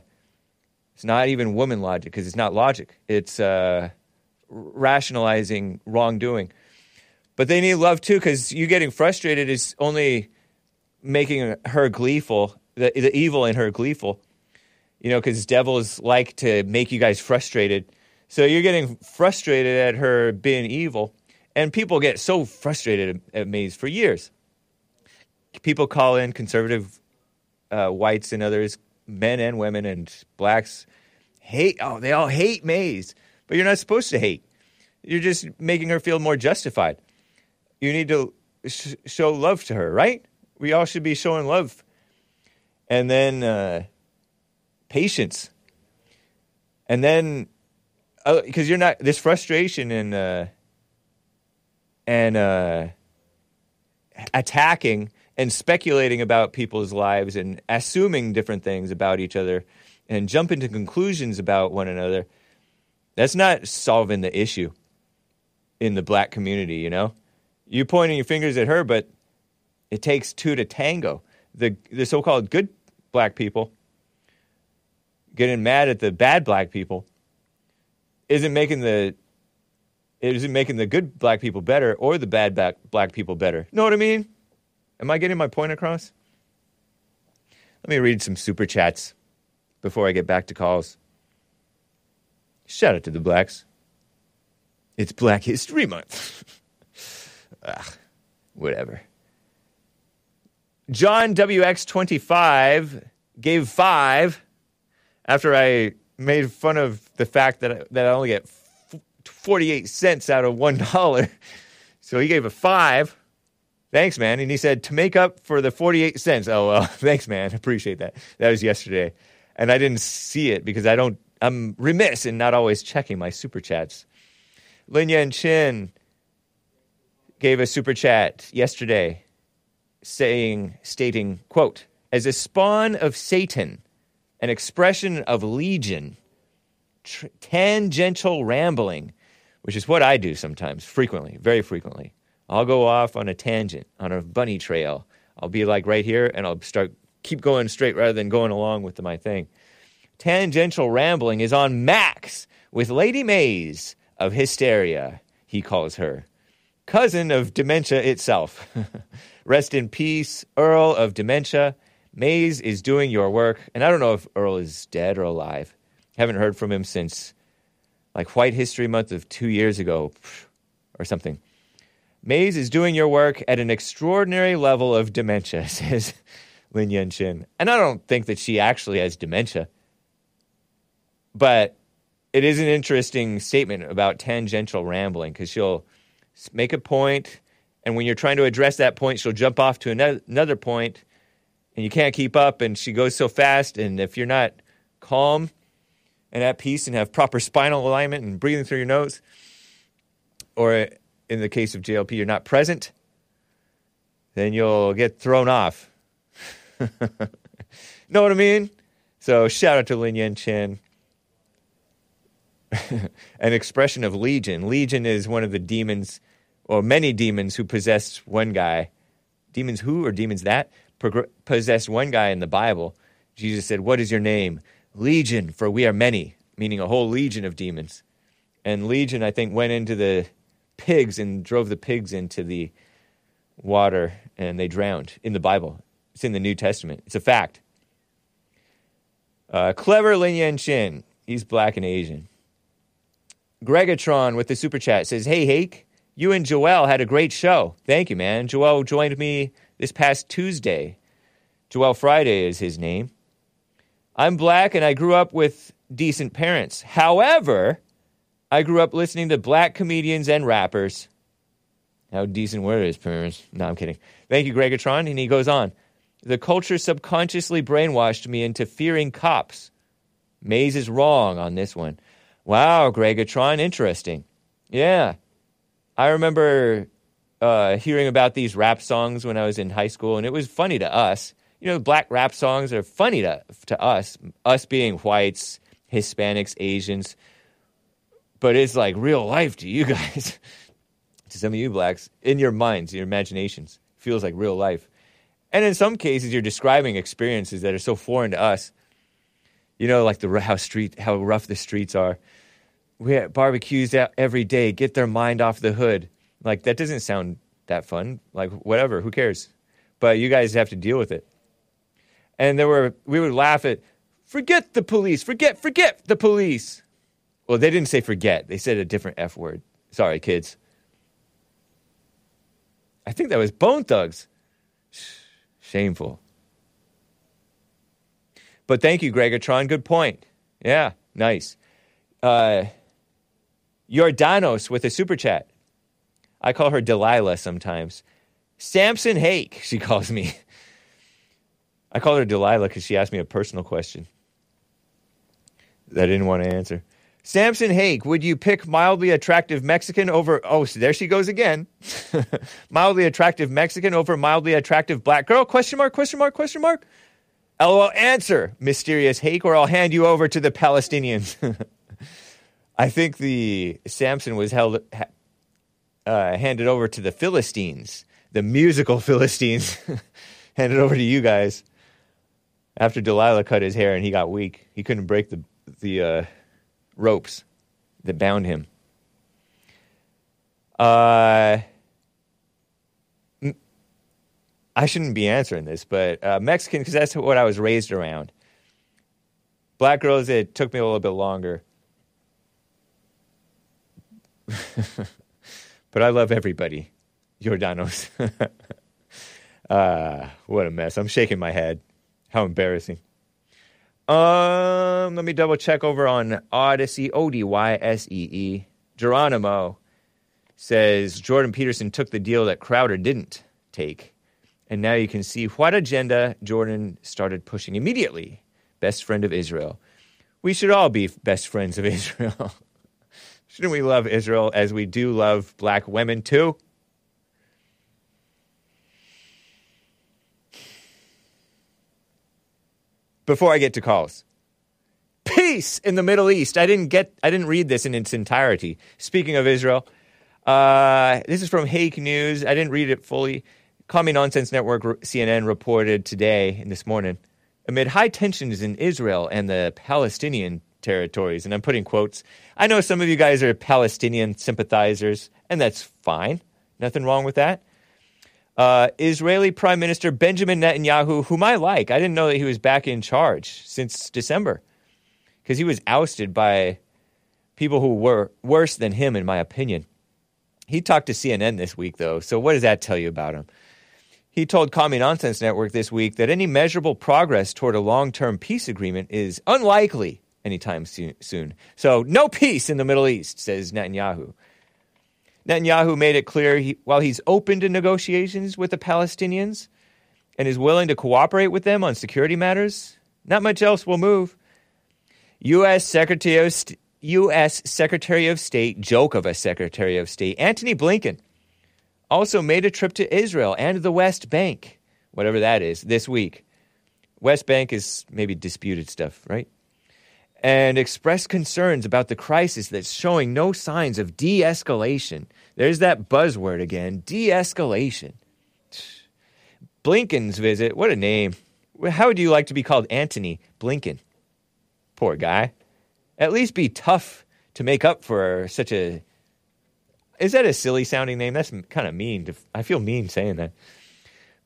it's not even woman logic because it's not logic. It's uh, rationalizing wrongdoing. But they need love too because you getting frustrated is only making her gleeful, the, the evil in her gleeful. You know, because devils like to make you guys frustrated. So you're getting frustrated at her being evil. And people get so frustrated at, at Maze for years. People call in conservative uh, whites and others, men and women and blacks, hate. Oh, they all hate Maze. But you're not supposed to hate. You're just making her feel more justified. You need to sh- show love to her, right? We all should be showing love. And then uh, patience. And then, because you're not, this frustration and, uh, and uh, attacking and speculating about people's lives and assuming different things about each other and jumping to conclusions about one another, that's not solving the issue in the black community, you know? You pointing your fingers at her, but it takes two to tango. The the so-called good black people getting mad at the bad black people isn't making the isn't making the good black people better or the bad black people better. Know what I mean? Am I getting my point across? Let me read some super chats before I get back to calls. Shout out to the blacks. It's Black History Month. Ugh, whatever. John WX25 gave five after I made fun of the fact that I, that I only get 48 cents out of $1. So he gave a five. Thanks, man. And he said, to make up for the 48 cents. Oh, well, thanks, man. Appreciate that. That was yesterday. And I didn't see it because I don't, I'm remiss in not always checking my super chats. Lin Yan Chin gave a super chat yesterday saying, stating, quote, as a spawn of Satan, an expression of legion, tr- tangential rambling, which is what I do sometimes, frequently, very frequently. I'll go off on a tangent, on a bunny trail. I'll be like right here and I'll start keep going straight rather than going along with my thing. Tangential rambling is on max with Lady Maze of hysteria, he calls her. Cousin of dementia itself. Rest in peace, Earl of dementia. Maze is doing your work. And I don't know if Earl is dead or alive. Haven't heard from him since like White History Month of two years ago or something. Maze is doing your work at an extraordinary level of dementia, says Lin Chin. And I don't think that she actually has dementia. But it is an interesting statement about tangential rambling because she'll make a point, and when you're trying to address that point, she'll jump off to another point, and you can't keep up, and she goes so fast. And if you're not calm and at peace and have proper spinal alignment and breathing through your nose, or in the case of JLP, you're not present, then you'll get thrown off. know what I mean? So shout out to Lin Yan Chen. An expression of legion. Legion is one of the demons, or many demons who possessed one guy. Demons who or demons that Progr- possessed one guy in the Bible. Jesus said, What is your name? Legion, for we are many, meaning a whole legion of demons. And legion, I think, went into the pigs and drove the pigs into the water and they drowned in the Bible. It's in the New Testament. It's a fact. Uh, clever Lin Yan Chin. He's black and Asian. Gregatron with the super chat says, Hey, Hake, you and Joel had a great show. Thank you, man. Joel joined me this past Tuesday. Joel Friday is his name. I'm black and I grew up with decent parents. However, I grew up listening to black comedians and rappers. How decent were his parents? No, I'm kidding. Thank you, Gregatron. And he goes on. The culture subconsciously brainwashed me into fearing cops. Maze is wrong on this one. Wow, Gregatron, interesting. Yeah. I remember uh, hearing about these rap songs when I was in high school, and it was funny to us. You know, black rap songs are funny to, to us, us being whites, Hispanics, Asians. But it's like real life to you guys, to some of you blacks, in your minds, your imaginations. Feels like real life. And in some cases, you're describing experiences that are so foreign to us. You know, like the how street, how rough the streets are. We have barbecues every day. Get their mind off the hood. Like that doesn't sound that fun. Like whatever, who cares? But you guys have to deal with it. And there were we would laugh at, forget the police, forget, forget the police. Well, they didn't say forget. They said a different F word. Sorry, kids. I think that was Bone Thugs. Shameful. But thank you, Gregatron. Good point. Yeah, nice. Uh, Danos with a super chat. I call her Delilah sometimes. Samson Hake, she calls me. I call her Delilah because she asked me a personal question that I didn't want to answer. Samson Hake, would you pick mildly attractive Mexican over? Oh, so there she goes again. mildly attractive Mexican over mildly attractive black girl? Question mark? Question mark? Question mark? LOL. Answer, mysterious Hake, or I'll hand you over to the Palestinians. I think the Samson was held uh, handed over to the Philistines, the musical Philistines, handed over to you guys after Delilah cut his hair and he got weak. He couldn't break the the uh, ropes that bound him. Uh, I shouldn't be answering this, but uh, Mexican because that's what I was raised around. Black girls, it took me a little bit longer. but I love everybody. Jordanos. uh, what a mess. I'm shaking my head. How embarrassing. Um, let me double check over on Odysee. O D Y S E E. Geronimo says Jordan Peterson took the deal that Crowder didn't take. And now you can see what agenda Jordan started pushing immediately. Best friend of Israel. We should all be best friends of Israel. Shouldn't we love Israel as we do love black women too? Before I get to calls. Peace in the Middle East. I didn't get. I didn't read this in its entirety. Speaking of Israel, uh, this is from Hake News. I didn't read it fully. Commie Nonsense Network CNN reported today and this morning amid high tensions in Israel and the Palestinian territories, and I'm putting quotes. I know some of you guys are Palestinian sympathizers, and that's fine. Nothing wrong with that uh, Israeli Prime Minister Benjamin Netanyahu, whom I like. I didn't know that he was back in charge since December because he was ousted by people who were worse than him, in my opinion. He talked to CNN this week, though. So, what does that tell you about him? He told Commie Nonsense Network this week that any measurable progress toward a long term peace agreement is unlikely anytime soon. So, no peace in the Middle East, says Netanyahu. Netanyahu made it clear he, while he's open to negotiations with the Palestinians and is willing to cooperate with them on security matters, not much else will move. U.S. Secretary of, St- U.S. Secretary of State, joke of a Secretary of State, Antony Blinken, also made a trip to Israel and the West Bank, whatever that is, this week. West Bank is maybe disputed stuff, right? And expressed concerns about the crisis that's showing no signs of de escalation. There's that buzzword again de escalation. Blinken's visit, what a name. How would you like to be called Antony Blinken? Poor guy. At least be tough to make up for such a. Is that a silly sounding name? That's kind of mean. To, I feel mean saying that.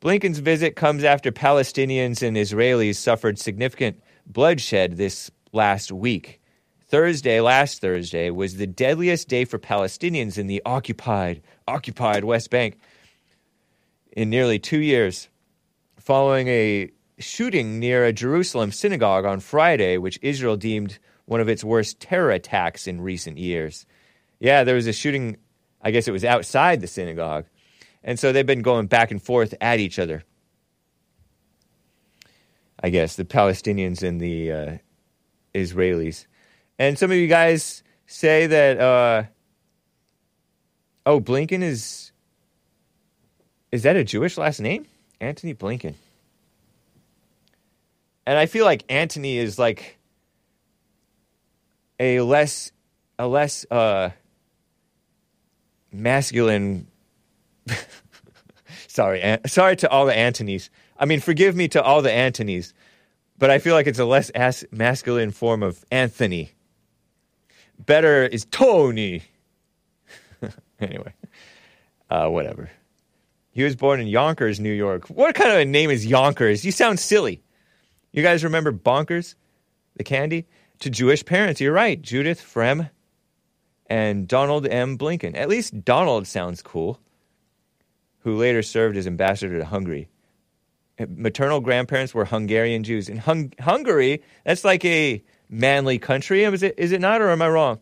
Blinken's visit comes after Palestinians and Israelis suffered significant bloodshed this last week. Thursday, last Thursday, was the deadliest day for Palestinians in the occupied, occupied West Bank in nearly two years, following a shooting near a Jerusalem synagogue on Friday, which Israel deemed one of its worst terror attacks in recent years. Yeah, there was a shooting, I guess it was outside the synagogue. And so they've been going back and forth at each other. I guess the Palestinians and the uh, Israelis. And some of you guys say that, uh, oh, Blinken is, is that a Jewish last name? Antony Blinken. And I feel like Antony is like a less, a less, uh, masculine. sorry, an- sorry to all the Antonys. I mean, forgive me to all the Antonys but I feel like it's a less as- masculine form of Anthony. Better is Tony. anyway, uh, whatever. He was born in Yonkers, New York. What kind of a name is Yonkers? You sound silly. You guys remember Bonkers, the candy? To Jewish parents, you're right. Judith Frehm and Donald M. Blinken. At least Donald sounds cool, who later served as ambassador to Hungary maternal grandparents were Hungarian Jews. In Hung- Hungary, that's like a manly country. Is it, is it not, or am I wrong?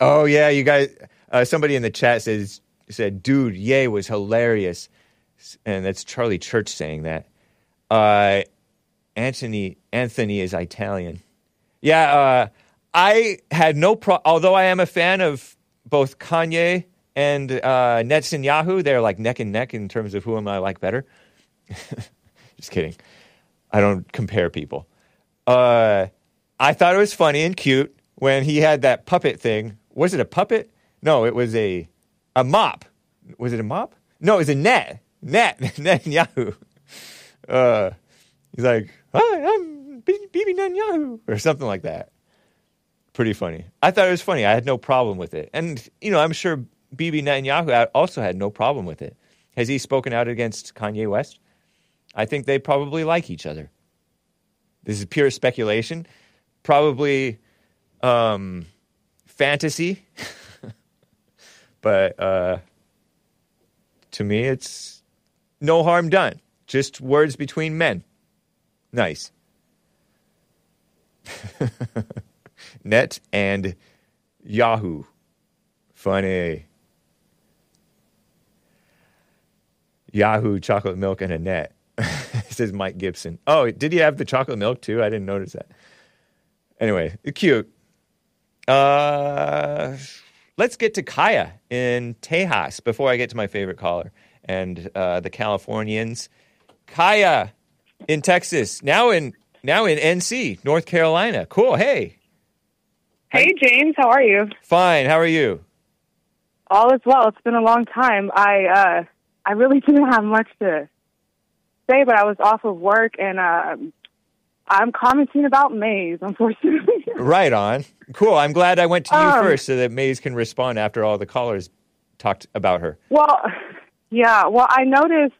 Oh yeah, you guys. Uh, somebody in the chat says said, "Dude, Yay was hilarious," and that's Charlie Church saying that. Uh, Anthony Anthony is Italian. Yeah, uh, I had no pro. Although I am a fan of both Kanye and uh, Netanyahu, they're like neck and neck in terms of who am I like better. Just kidding. I don't compare people. Uh, I thought it was funny and cute when he had that puppet thing. Was it a puppet? No, it was a a mop. Was it a mop? No, it was a net. Net. Netanyahu. Uh, he's like, Hi, I'm Bibi Netanyahu, or something like that. Pretty funny. I thought it was funny. I had no problem with it. And, you know, I'm sure Bibi Netanyahu also had no problem with it. Has he spoken out against Kanye West? I think they probably like each other. This is pure speculation. Probably um, fantasy. but uh, to me, it's no harm done. Just words between men. Nice. Net and Yahoo. Funny. Yahoo chocolate milk and a net. says Mike Gibson. Oh, did he have the chocolate milk too? I didn't notice that. Anyway, cute. Uh, let's get to Kaya in Tejas before I get to my favorite caller and uh, the Californians. Kaya in Texas, now in now in NC, North Carolina. Cool. Hey. Hey, James. How are you? Fine. How are you? All is well. It's been a long time. I uh, I really didn't have much to say, but I was off of work and uh, I'm commenting about Maze, unfortunately. right on. Cool. I'm glad I went to you Um, first so that Maze can respond after all the callers talked about her. well, yeah. Well, I noticed.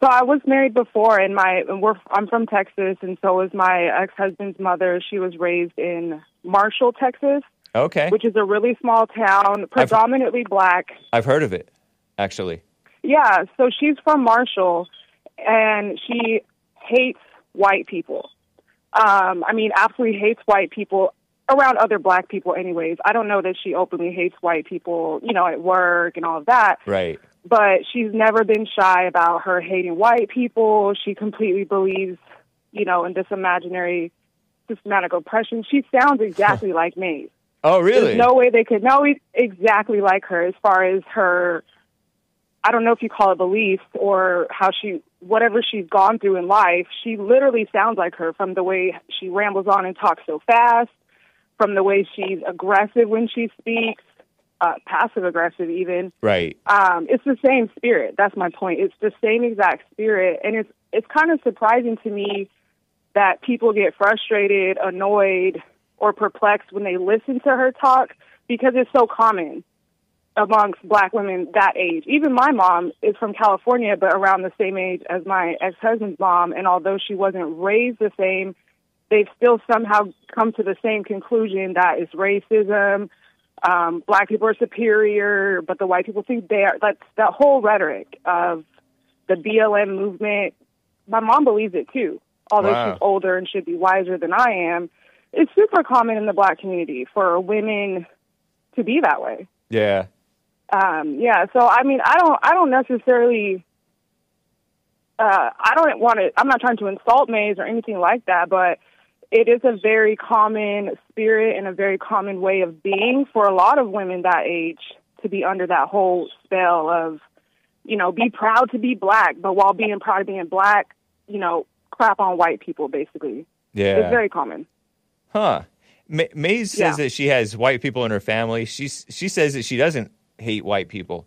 So I was married before, and my and we're I'm from Texas, and so was my ex husband's mother. She was raised in Marshall, Texas, Okay. which is a really small town, predominantly black. I've heard of it, actually. Yeah, so she's from Marshall, and she hates white people. Um, I mean, absolutely hates white people around other black people, anyways. I don't know that she openly hates white people, you know, at work and all of that. Right. But she's never been shy about her hating white people. She completely believes, you know, in this imaginary systematic oppression. She sounds exactly like me. Oh, really? There's no way they could know exactly like her as far as her. I don't know if you call it beliefs or how she, whatever she's gone through in life. She literally sounds like her from the way she rambles on and talks so fast, from the way she's aggressive when she speaks, uh, passive aggressive even. Right. Um, it's the same spirit. That's my point. It's the same exact spirit, and it's it's kind of surprising to me that people get frustrated, annoyed, or perplexed when they listen to her talk because it's so common amongst black women that age. Even my mom is from California, but around the same age as my ex husband's mom, and although she wasn't raised the same, they've still somehow come to the same conclusion that it's racism. Um, black people are superior, but the white people think they are. That's that whole rhetoric of the BLM movement. My mom believes it too, although Wow. she's older and should be wiser than I am. It's super common in the black community for women to be that way. Yeah. Um, yeah, so I mean, I don't, I don't necessarily, uh, I don't want to. I'm not trying to insult Maze or anything like that, but it is a very common spirit and a very common way of being for a lot of women that age to be under that whole spell of, you know, be proud to be black, but while being proud of being black, you know, crap on white people, basically. Yeah. It's very common. Huh. Ma- Maze says Yeah. that she has white people in her family. She's she says that she doesn't hate white people.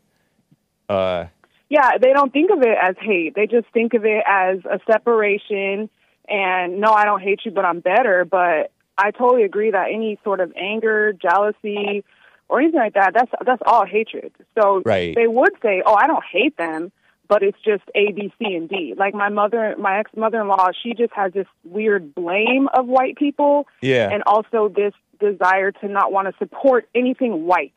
Uh, Yeah, they don't think of it as hate. They just think of it as a separation and no, I don't hate you, but I'm better. But I totally agree that any sort of anger, jealousy, or anything like that, that's that's all hatred. So Right. they would say, Oh, I don't hate them, but it's just A, B, C, and D. Like my mother my ex mother in law, she just has this weird blame of white people Yeah. and also this desire to not want to support anything white.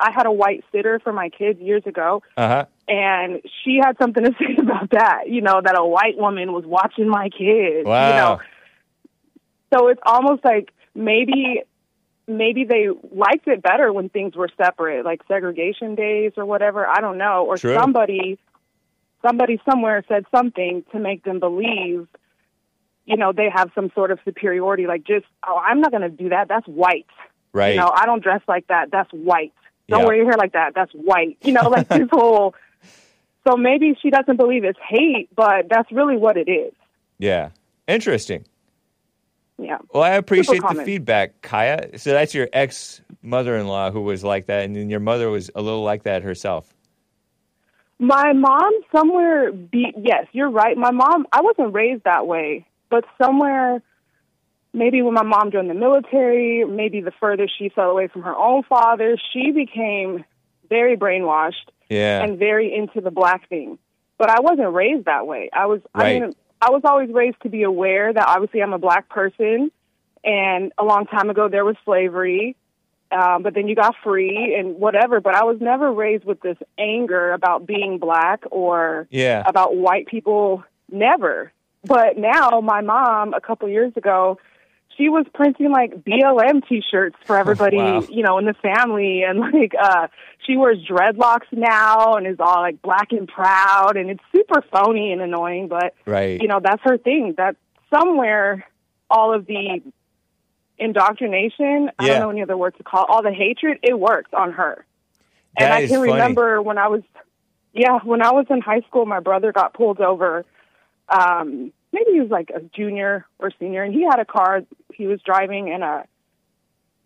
I had a white sitter for my kids years ago, uh huh. and she had something to say about that. You know, that a white woman was watching my kids. Wow. You know, so it's almost like maybe maybe they liked it better when things were separate, like segregation days or whatever. I don't know, or True. somebody somebody somewhere said something to make them believe you know, they have some sort of superiority. Like, just, oh, I'm not going to do that. That's white. Right. You know, I don't dress like that. That's white. Don't Yeah. wear your hair like that. That's white. You know, like this whole. So maybe she doesn't believe it's hate, but that's really what it is. Yeah. Interesting. Yeah. Well, I appreciate the feedback, Kaya. So that's your ex mother in law who was like that, and then your mother was a little like that herself. My mom somewhere be yes, you're right. My mom I wasn't raised that way, but somewhere maybe when my mom joined the military, maybe the further she fell away from her own father, she became very brainwashed Yeah. and very into the black thing. But I wasn't raised that way. I was I mean I was always raised to be aware that obviously I'm a black person and a long time ago there was slavery. Um, but then you got free and whatever. But I was never raised with this anger about being black or Yeah. about white people. Never. But now my mom, a couple years ago, she was printing like BLM T-shirts for everybody, Wow. you know, in the family, and like uh she wears dreadlocks now and is all like black and proud, and it's super phony and annoying. But Right. you know, that's her thing. That somewhere all of the indoctrination, I don't know any other word to call it, all the hatred, it works on her. and I can funny. remember when I was, yeah, when I was in high school, my brother got pulled over. Um, maybe he was like a junior or senior, and he had a car he was driving, and uh,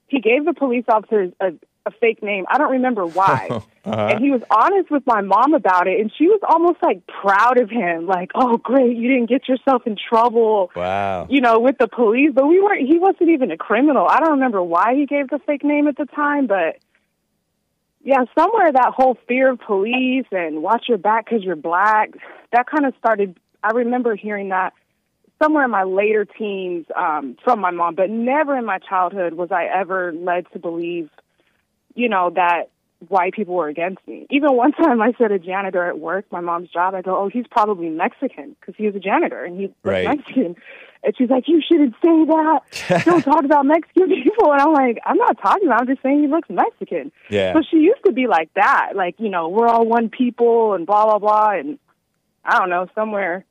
he gave the police officers a, a fake name. I don't remember why. Uh-huh. And he was honest with my mom about it, and she was almost like proud of him, like, "Oh, great, you didn't get yourself in trouble." Wow. you know, with the police, but we weren't, he wasn't even a criminal. I don't remember why he gave the fake name at the time, but yeah, somewhere that whole fear of police and watch your back because you're black, that kind of started. I remember hearing that somewhere in my later teens um, from my mom, but never in my childhood was I ever led to believe, you know, that white people were against me. Even one time I said a janitor at work, my mom's job, I go, oh, he's probably Mexican because he was a janitor and he's Right. Mexican. And she's like, you shouldn't say that. Don't talk about Mexican people. And I'm like, I'm not talking about. I'm just saying he looks Mexican. Yeah. So she used to be like that, like you know, we're all one people and blah blah blah. And I don't know, somewhere.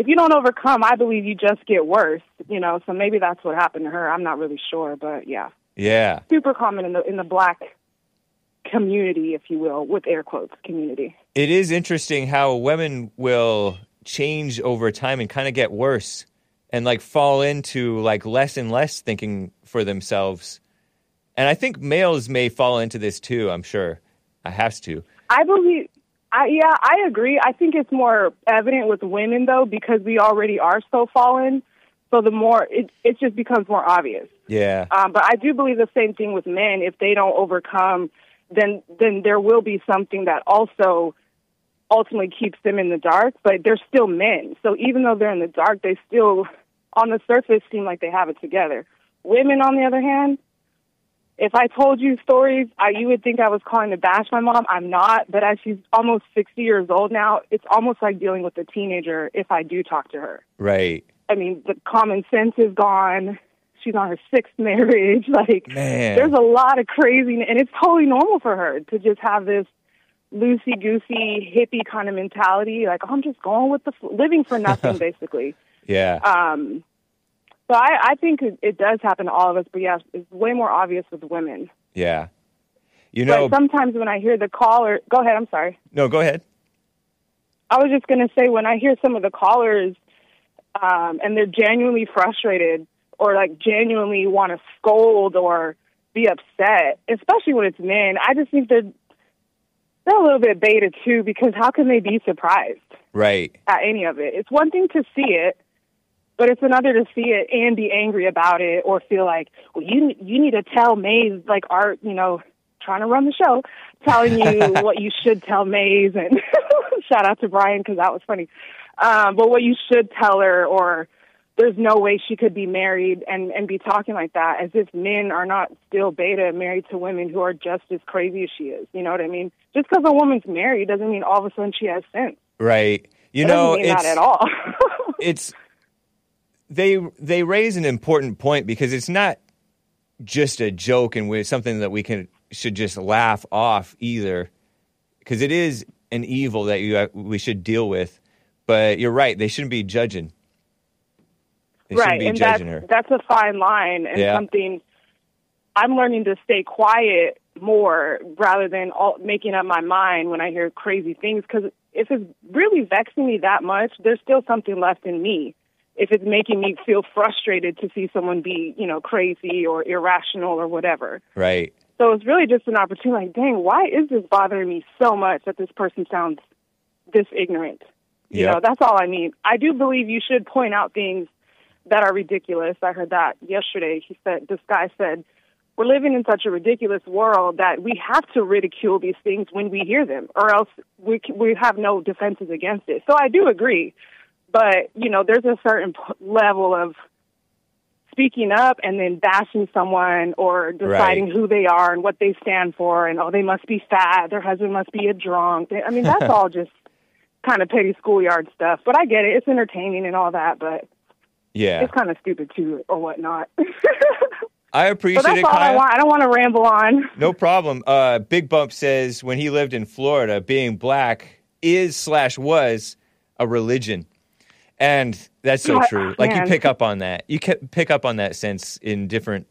If you don't overcome, I believe you just get worse. You know, so maybe that's what happened to her. I'm not really sure, but yeah, Yeah. super common in the in the black community, if you will, with air quotes, community. It is interesting how women will change over time and kind of get worse and like fall into like less and less thinking for themselves. And I think males may fall into this too, I'm sure. I have to. I believe. I, yeah, I agree. I think it's more evident with women though because we already are so fallen. So the more it it just becomes more obvious. Yeah. Um, but I do believe the same thing with men. If they don't overcome, then then there will be something that also ultimately keeps them in the dark. But they're still men, so even though they're in the dark, they still, on the surface, seem like they have it together. Women, on the other hand, if I told you stories, I, you would think I was calling to bash my mom. I'm not, but as she's almost 60 years old now, it's almost like dealing with a teenager if I do talk to her. Right. I mean, the common sense is gone. She's on her sixth marriage. Like, Man. there's a lot of craziness, and it's totally normal for her to just have this loosey goosey hippie kind of mentality. Like, I'm just going with the fl- living for nothing, basically. Yeah. Um, so I, I think it, it does happen to all of us, but yes, it's way more obvious with women. yeah. You know, but sometimes when I hear the caller, go ahead. I'm sorry. no, go ahead. I was just going to say when I hear some of the callers um, and they're genuinely frustrated or like genuinely want to scold or be upset, especially when it's men, I just think they're they're a little bit beta too because how can they be surprised Right. at any of it? It's one thing to see it, but it's another to see it and be angry about it or feel like, well, you you need to tell Maze like art, you know, trying to run the show, telling you what you should tell Maze and shout out to Brian because that was funny. Um, but what you should tell her or there's no way she could be married and and be talking like that as if men are not still beta married to women who are just as crazy as she is. You know what I mean? Just because a woman's married doesn't mean all of a sudden she has sense. Right. You know, it's that at all. it's they they raise an important point because it's not just a joke and something that we can should just laugh off either because it is an evil that you uh, we should deal with but you're right they shouldn't be judging They shouldn't right, be and that's her. that's a fine line and Yeah. something I'm learning to stay quiet more rather than all, making up my mind when I hear crazy things. Because if it's really vexing me that much, there's still something left in me. If it's making me feel frustrated to see someone be, you know, crazy or irrational or whatever. Right. So it's really just an opportunity. Like, dang, why is this bothering me so much that this person sounds this ignorant? You Yep. know, that's all I mean. I do believe you should point out things that are ridiculous. I heard that yesterday. He said, this guy said, we're living in such a ridiculous world that we have to ridicule these things when we hear them, or else we c- we have no defenses against it. So I do agree, but you know, there's a certain p- level of speaking up and then bashing someone or deciding Right. who they are and what they stand for, and oh, they must be fat, their husband must be a drunk. I mean, that's all just kind of petty schoolyard stuff. But I get it; it's entertaining and all that, but Yeah. it's kind of stupid too, or whatnot. I so appreciate that's it, all I want. I don't want to ramble on. No problem. Uh, Big Bump says when he lived in Florida, being black is slash was a religion, and that's so true. Like you pick up on that. You pick up on that sense in different,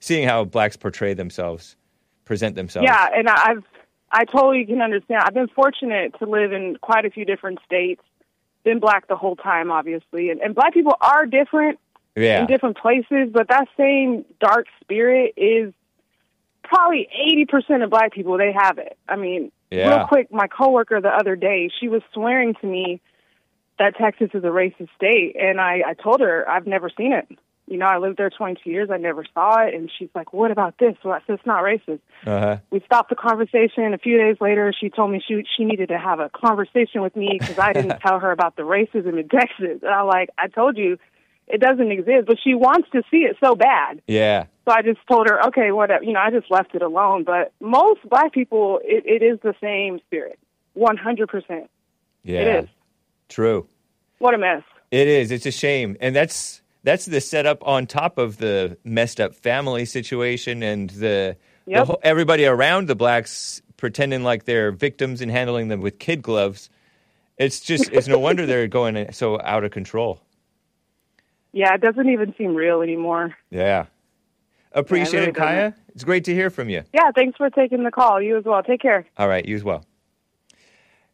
seeing how blacks portray themselves, present themselves. Yeah, and I- I've I totally can understand. I've been fortunate to live in quite a few different states. Been black the whole time, obviously, and, and black people are different yeah, in different places, but that same dark spirit is probably eighty percent of black people. They have it. I mean, Yeah. real quick, my coworker the other day, she was swearing to me that Texas is a racist state, and I, I told her I've never seen it. You know, I lived there 22 years. I never saw it, and she's like, "What about this?" Well, I said, "It's not racist." uh-huh. we stopped the conversation. A few days later, she told me she she needed to have a conversation with me because I didn't tell her about the racism in Texas. And I'm like, I told you, it doesn't exist, but she wants to see it so bad. yeah, So I just told her, okay, whatever. You know, I just left it alone. But most black people, it, it is the same spirit, one hundred percent. yeah. It is. True. What a mess. It is. It's a shame, and that's that's the setup on top of the messed up family situation and the, the whole, everybody around the blacks pretending like they're victims and handling them with kid gloves. It's just it's no wonder they're going so out of control. Yeah, it doesn't even seem real anymore. Yeah. Appreciate really it, Kaya. It's great to hear from you. Yeah, thanks for taking the call. You as well. Take care. All right, you as well.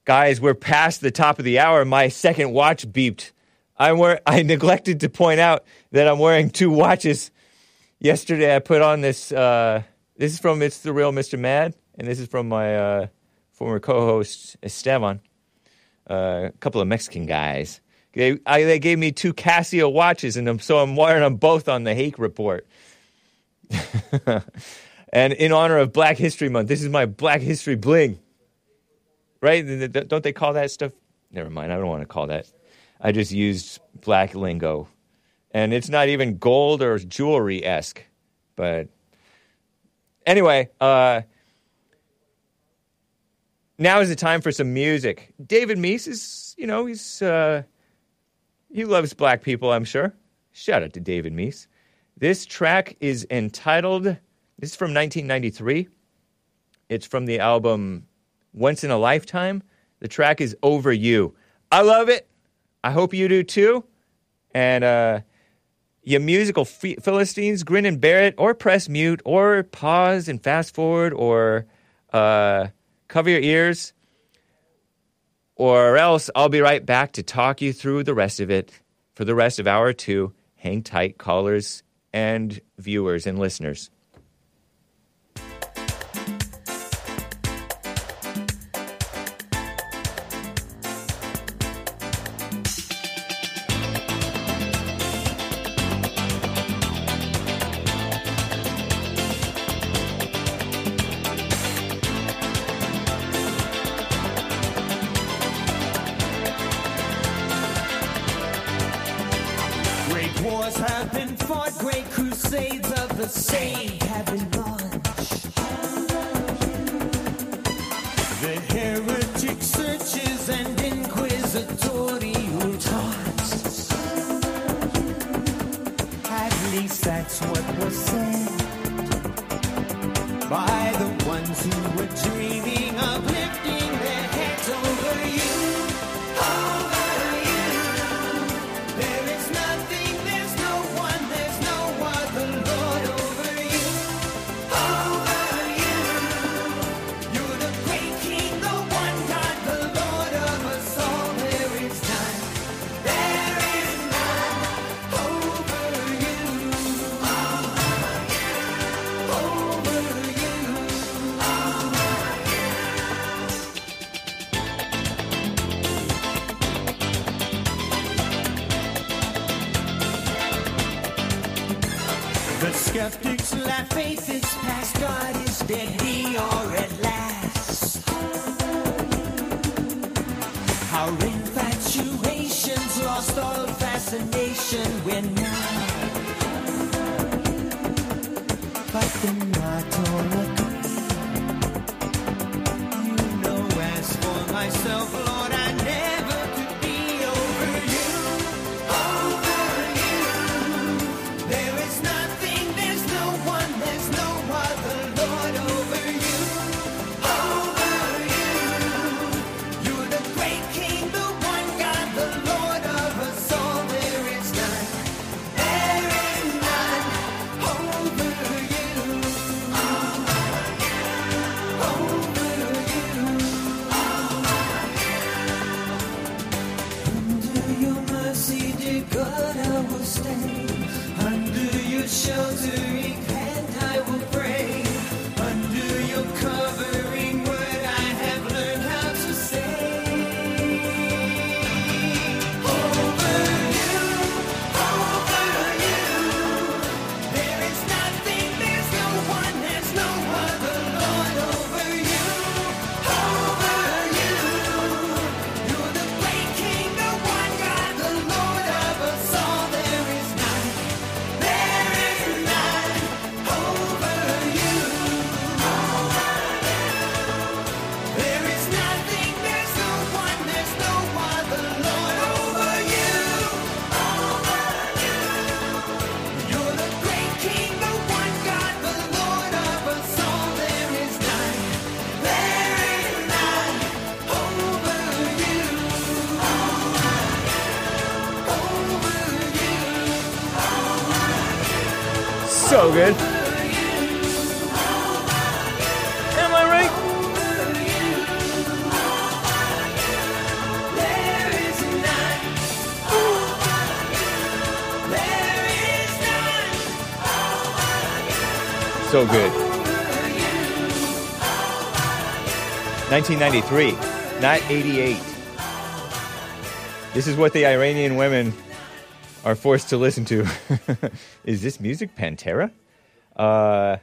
Guys, we're past the top of the hour. My second watch beeped. I'm wear- I neglected to point out that I'm wearing two watches. Yesterday, I put on this. Uh, this is from It's the Real Mr. Mad, and this is from my uh, former co-host Esteban. Uh, a couple of Mexican guys. They, I, they gave me two Casio watches, and I'm, so I'm wearing them both on the Hake Report. and in honor of Black History Month, this is my Black History bling. Right? Don't they call that stuff? Never mind. I don't want to call that. I just used black lingo. And it's not even gold or jewelry esque. But anyway, uh, now is the time for some music. David Meece is, you know, he's uh, he loves black people, I'm sure. Shout out to David Meece. This track is entitled. This is from 1993. It's from the album Once in a Lifetime. The track is Over You. I love it. I hope you do too. And uh, you musical phi- Philistines, grin and bear it, or press mute, or pause and fast forward, or uh, cover your ears, or else I'll be right back to talk you through the rest of it for the rest of hour two. Hang tight, callers and viewers and listeners. 1993, not 88. This is what the Iranian women are forced to listen to. is this music Pantera? Uh,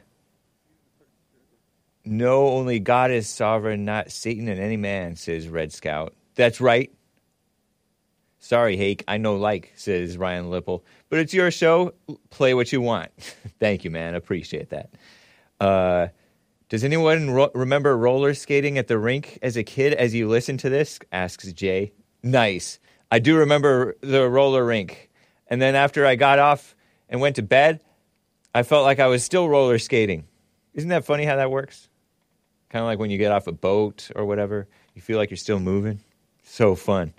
no, only God is sovereign, not Satan and any man, says Red Scout. That's right. Sorry, Hake, I know like, says Ryan Lipple. But it's your show. Play what you want. Thank you, man. Appreciate that. Uh, does anyone ro- remember roller skating at the rink as a kid as you listen to this? Asks Jay. Nice. I do remember the roller rink. And then after I got off and went to bed, I felt like I was still roller skating. Isn't that funny how that works? Kind of like when you get off a boat or whatever, you feel like you're still moving. So fun.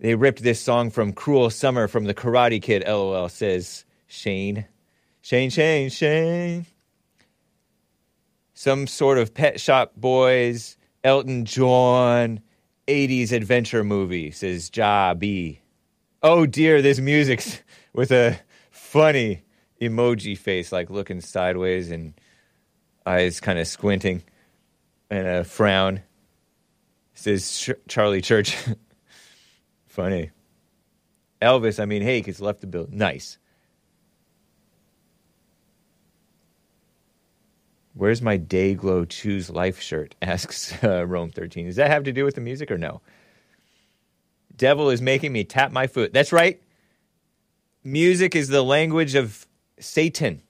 They ripped this song from Cruel Summer from the Karate Kid, lol, says Shane. Shane, Shane, Shane. Some sort of Pet Shop Boys, Elton John, 80s adventure movie, says Ja B. Oh dear, this music's with a funny emoji face, like looking sideways and eyes kind of squinting and a frown. Says Ch- Charlie Church. Funny. Elvis, I mean, hey, he's left the building. Nice. Where's my Day-Glo Choose Life shirt? asks uh, Rome 13. Does that have to do with the music or no? Devil is making me tap my foot. That's right. Music is the language of Satan.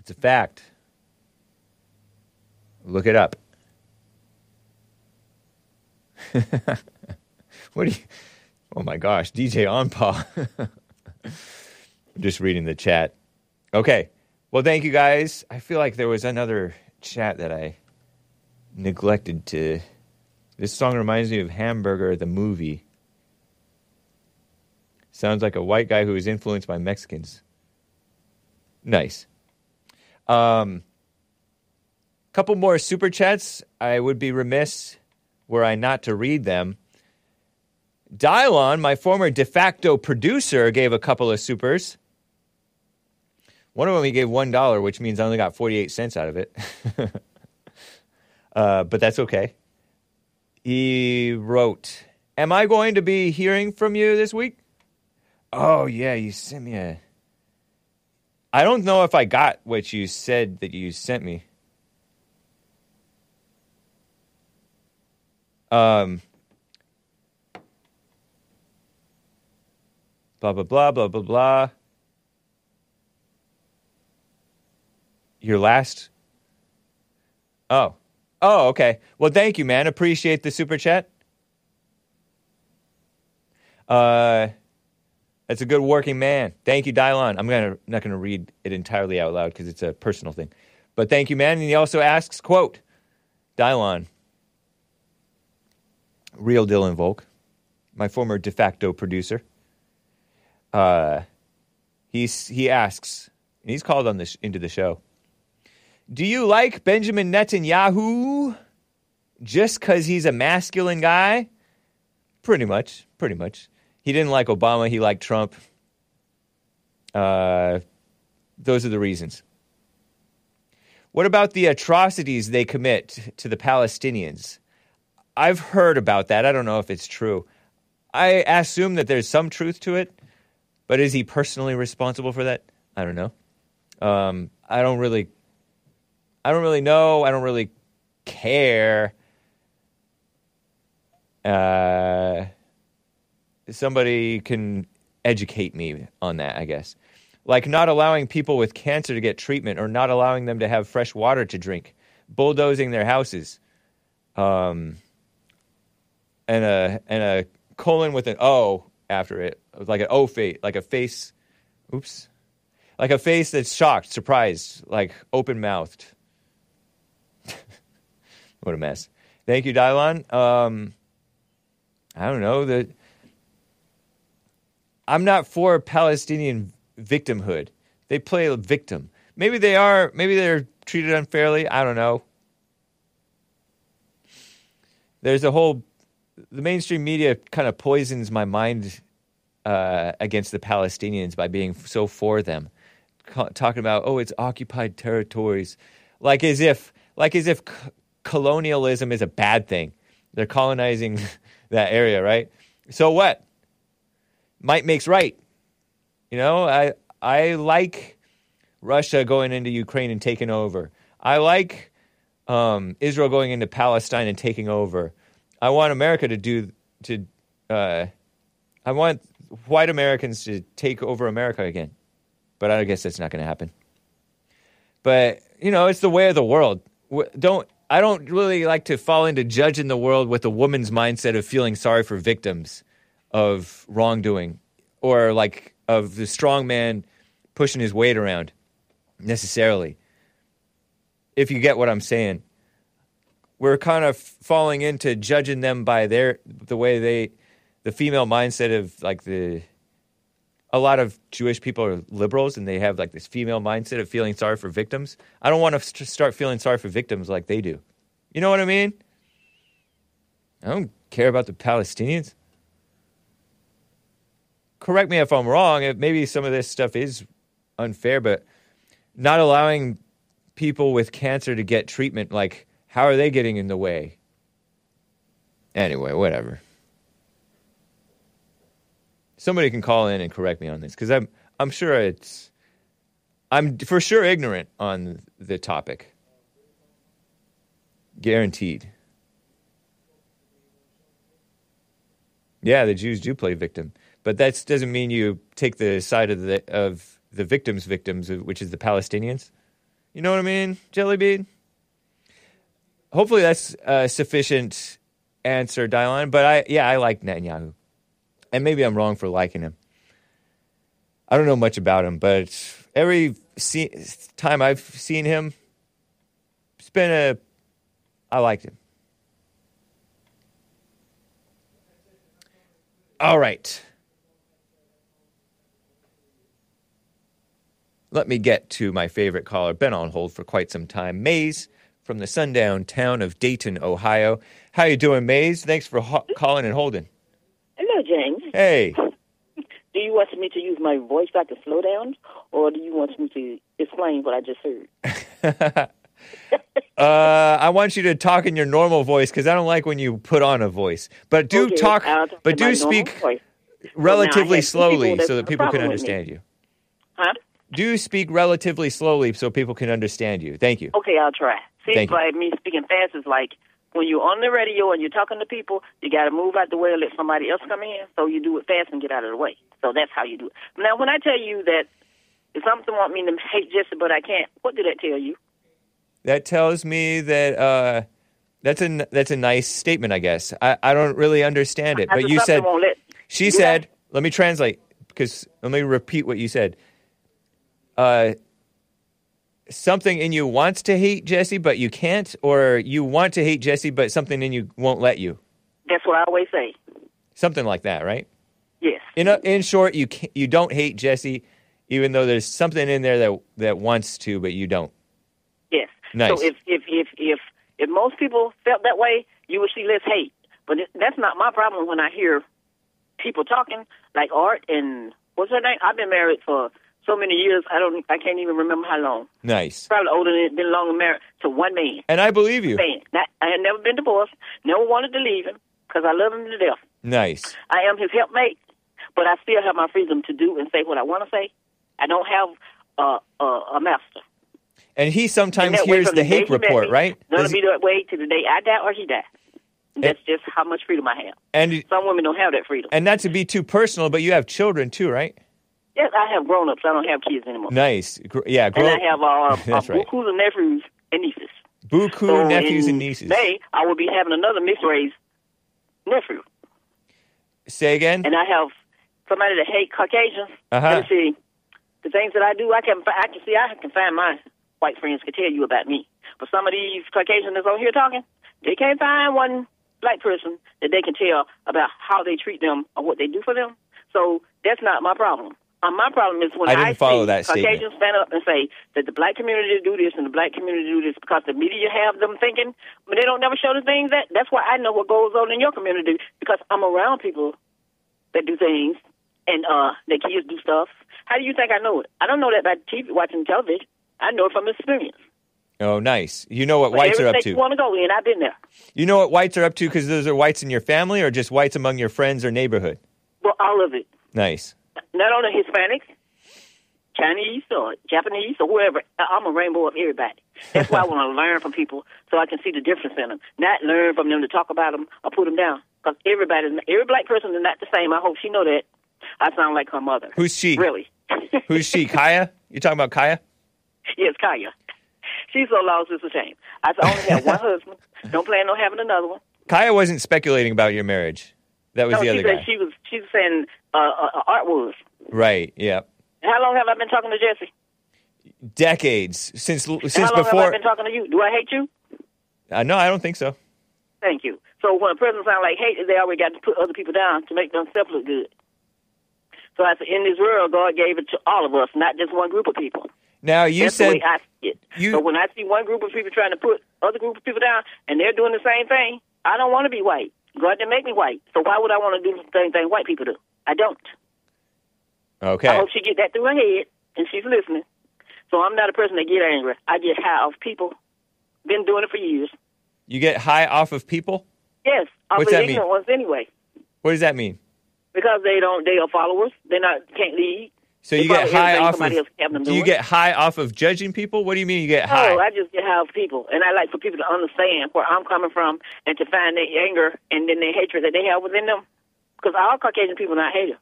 It's a fact. Look it up. what do you? Oh my gosh, DJ Onpaw. I'm just reading the chat. Okay. Well, thank you guys. I feel like there was another chat that I neglected to. This song reminds me of Hamburger, the movie. Sounds like a white guy who is influenced by Mexicans. Nice. Um, couple more super chats. I would be remiss were I not to read them. Dylon, my former de facto producer, gave a couple of supers. One of them he gave one dollar, which means I only got forty-eight cents out of it. uh, but that's okay. He wrote, "Am I going to be hearing from you this week?" Oh yeah, you sent me a I don't know if I got what you said that you sent me. Um, blah, blah, blah, blah, blah, blah. Your last. Oh. Oh, okay. Well, thank you, man. Appreciate the super chat. Uh, that's a good working man. Thank you, Dylon. I'm gonna not gonna read it entirely out loud because it's a personal thing. But thank you, man. And he also asks, quote, Dylon, real Dylan Volk, my former de facto producer. Uh, he's he asks, and he's called on this into the show. Do you like Benjamin Netanyahu just because he's a masculine guy? Pretty much, pretty much. He didn't like Obama. He liked Trump. Uh, those are the reasons. What about the atrocities they commit to the Palestinians? I've heard about that. I don't know if it's true. I assume that there's some truth to it, but is he personally responsible for that? I don't know. Um, I don't really. I don't really know. I don't really care. Uh, somebody can educate me on that, I guess. Like not allowing people with cancer to get treatment or not allowing them to have fresh water to drink, bulldozing their houses. Um, and a and a colon with an O after it, like an O face, like a face. Oops, like a face that's shocked, surprised, like open mouthed. What a mess. Thank you, Dylon. Um, I don't know that. I'm not for Palestinian victimhood. They play a victim. Maybe they are. Maybe they're treated unfairly. I don't know. There's a whole. The mainstream media kind of poisons my mind uh, against the Palestinians by being so for them, talking about oh it's occupied territories, like as if like as if colonialism is a bad thing. They're colonizing that area, right? So what? Might makes right. You know, I I like Russia going into Ukraine and taking over. I like um, Israel going into Palestine and taking over. I want America to do to. Uh, I want white Americans to take over America again, but I guess that's not going to happen. But you know, it's the way of the world. Don't I don't really like to fall into judging the world with a woman's mindset of feeling sorry for victims of wrongdoing or like of the strong man pushing his weight around necessarily. If you get what I'm saying, we're kind of falling into judging them by their the way they the female mindset of like the a lot of Jewish people are liberals and they have like this female mindset of feeling sorry for victims. I don't want to st- start feeling sorry for victims like they do. You know what I mean? I don't care about the Palestinians. Correct me if I'm wrong. Maybe some of this stuff is unfair, but not allowing people with cancer to get treatment, like, how are they getting in the way? Anyway, whatever somebody can call in and correct me on this because I'm I'm sure it's I'm for sure ignorant on the topic. Guaranteed. Yeah, the Jews do play victim, but that doesn't mean you take the side of the of the victims' victims, which is the Palestinians. You know what I mean, Jellybean? Hopefully, that's a sufficient answer, Dylan. But I, yeah, I like Netanyahu and maybe I'm wrong for liking him. I don't know much about him, but every time I've seen him, it's been a. I liked him. All right. Let me get to my favorite caller. Been on hold for quite some time. Maze from the sundown town of Dayton, Ohio. How you doing, Maze? Thanks for ho- calling and holding. Hello, James. Hey. Do you want me to use my voice back to slow down, or do you want me to explain what I just heard? uh, I want you to talk in your normal voice because I don't like when you put on a voice. But do Okay, talk, talk but do speak relatively Well, now I have two slowly so that people can problem with me. understand you. Huh? do speak relatively slowly so people can understand you. Thank you. Okay, I'll try. Seems Thank you. like me speaking fast is like when you're on the radio and you're talking to people, you got to move out the way and let somebody else come in. So you do it fast and get out of the way. So that's how you do it. Now, when I tell you that if something want me to hate Jesse, but I can't, what did that tell you? That tells me that uh, that's a that's a nice statement. I guess I, I don't really understand it, but you said let. she said. that? Let me translate because let me repeat what you said. Uh, something in you wants to hate Jesse, but you can't, or you want to hate Jesse, but something in you won't let you. That's what I always say. Something like that, right? Yes. In a, in short, you you don't hate Jesse, even though there's something in there that that wants to, but you don't. Yes. Nice. So if if if if if most people felt that way, you would see less hate. But that's not my problem when I hear people talking like Art and what's her name? I've been married for so many years. I don't. I can't even remember how long. Nice. Probably older than been longer married to one man. And I believe you. Man, not, I had never been divorced. Never wanted to leave him because I love him to death. Nice. I am his helpmate, but I still have my freedom to do and say what I want to say. I don't have uh, uh, a master. And he sometimes way hears the Hake Report, me, right? Gonna Does be that way to the day I die or he die. That's just how much freedom I have. and Some women don't have that freedom. and not to be too personal, but you have children too, right? Yes, I have grown ups. I don't have kids anymore. Nice. Gr- yeah, and I have uh, uh, right. bukus and nephews and nieces. Buku So nephews and nieces. May I will be having another mixed race nephew, Say again. and I have somebody that hate Caucasians. Uh-huh. Let me see the things that I do. I can I can see I can find my white friends could tell you about me, but some of these Caucasians that's on here talking, they can't find one black person that they can tell about how they treat them or what they do for them. So that's not my problem. Uh, my problem is when I didn't follow see that statement. Caucasians stand up and say that the black community do this and the black community do this because the media have them thinking, but they don't never show the things that. That's why I know what goes on in your community because I'm around people that do things and uh their kids do stuff. How do you think I know it? I don't know that by TV watching television. I know it from experience. Oh, nice. You know what But whites are up to. you want to go in, I've been there. You know what whites are up to because those are whites in your family, or just whites among your friends or neighborhood. Well, all of it. Nice. Not only Hispanics, Chinese or Japanese or whoever. I'm a rainbow of everybody. That's why I want to learn from people so I can see the difference in them. Not learn from them to talk about them or put them down. Because everybody, every black person is not the same. I hope she know that. I sound like her mother. Who's she? Really? Who's she? Kaya? You talking about Kaya? yes, Kaya. She's so lost, it's a shame. I only have one husband. Don't plan on having another one. Kaya wasn't speculating about your marriage. That was no, the she other said guy. she was. She was saying uh, uh, art was. Right. Yeah. How long have I been talking to Jesse? Decades since since how long have I been talking to you? Do I hate you? Uh, no, I don't think so. Thank you. So when a person sounds like hate, they always got to put other people down to make themselves look good. So I said, in this world, God gave it to all of us, not just one group of people. Now you That's said the way I see it. you- So when I see one group of people trying to put other group of people down, and they're doing the same thing, I don't want to be white. God didn't make me white, so why would I want to do the same thing white people do? I don't. Okay. I hope she get that through her head, and she's listening. So I'm not a person that get angry. I get high off people. Been doing it for years. You get high off of people. Yes, off What's the that mean? ignorant ones anyway, What does that mean? because they don't. They are followers. They're not can't lead. So you get high off somebody else have of. Do you get high off of judging people? What do you mean you get oh, high? Oh, I just get high off people, and I like for people to understand where I'm coming from and to find their anger and then their hatred that they have within them. Because all Caucasian people are not haters.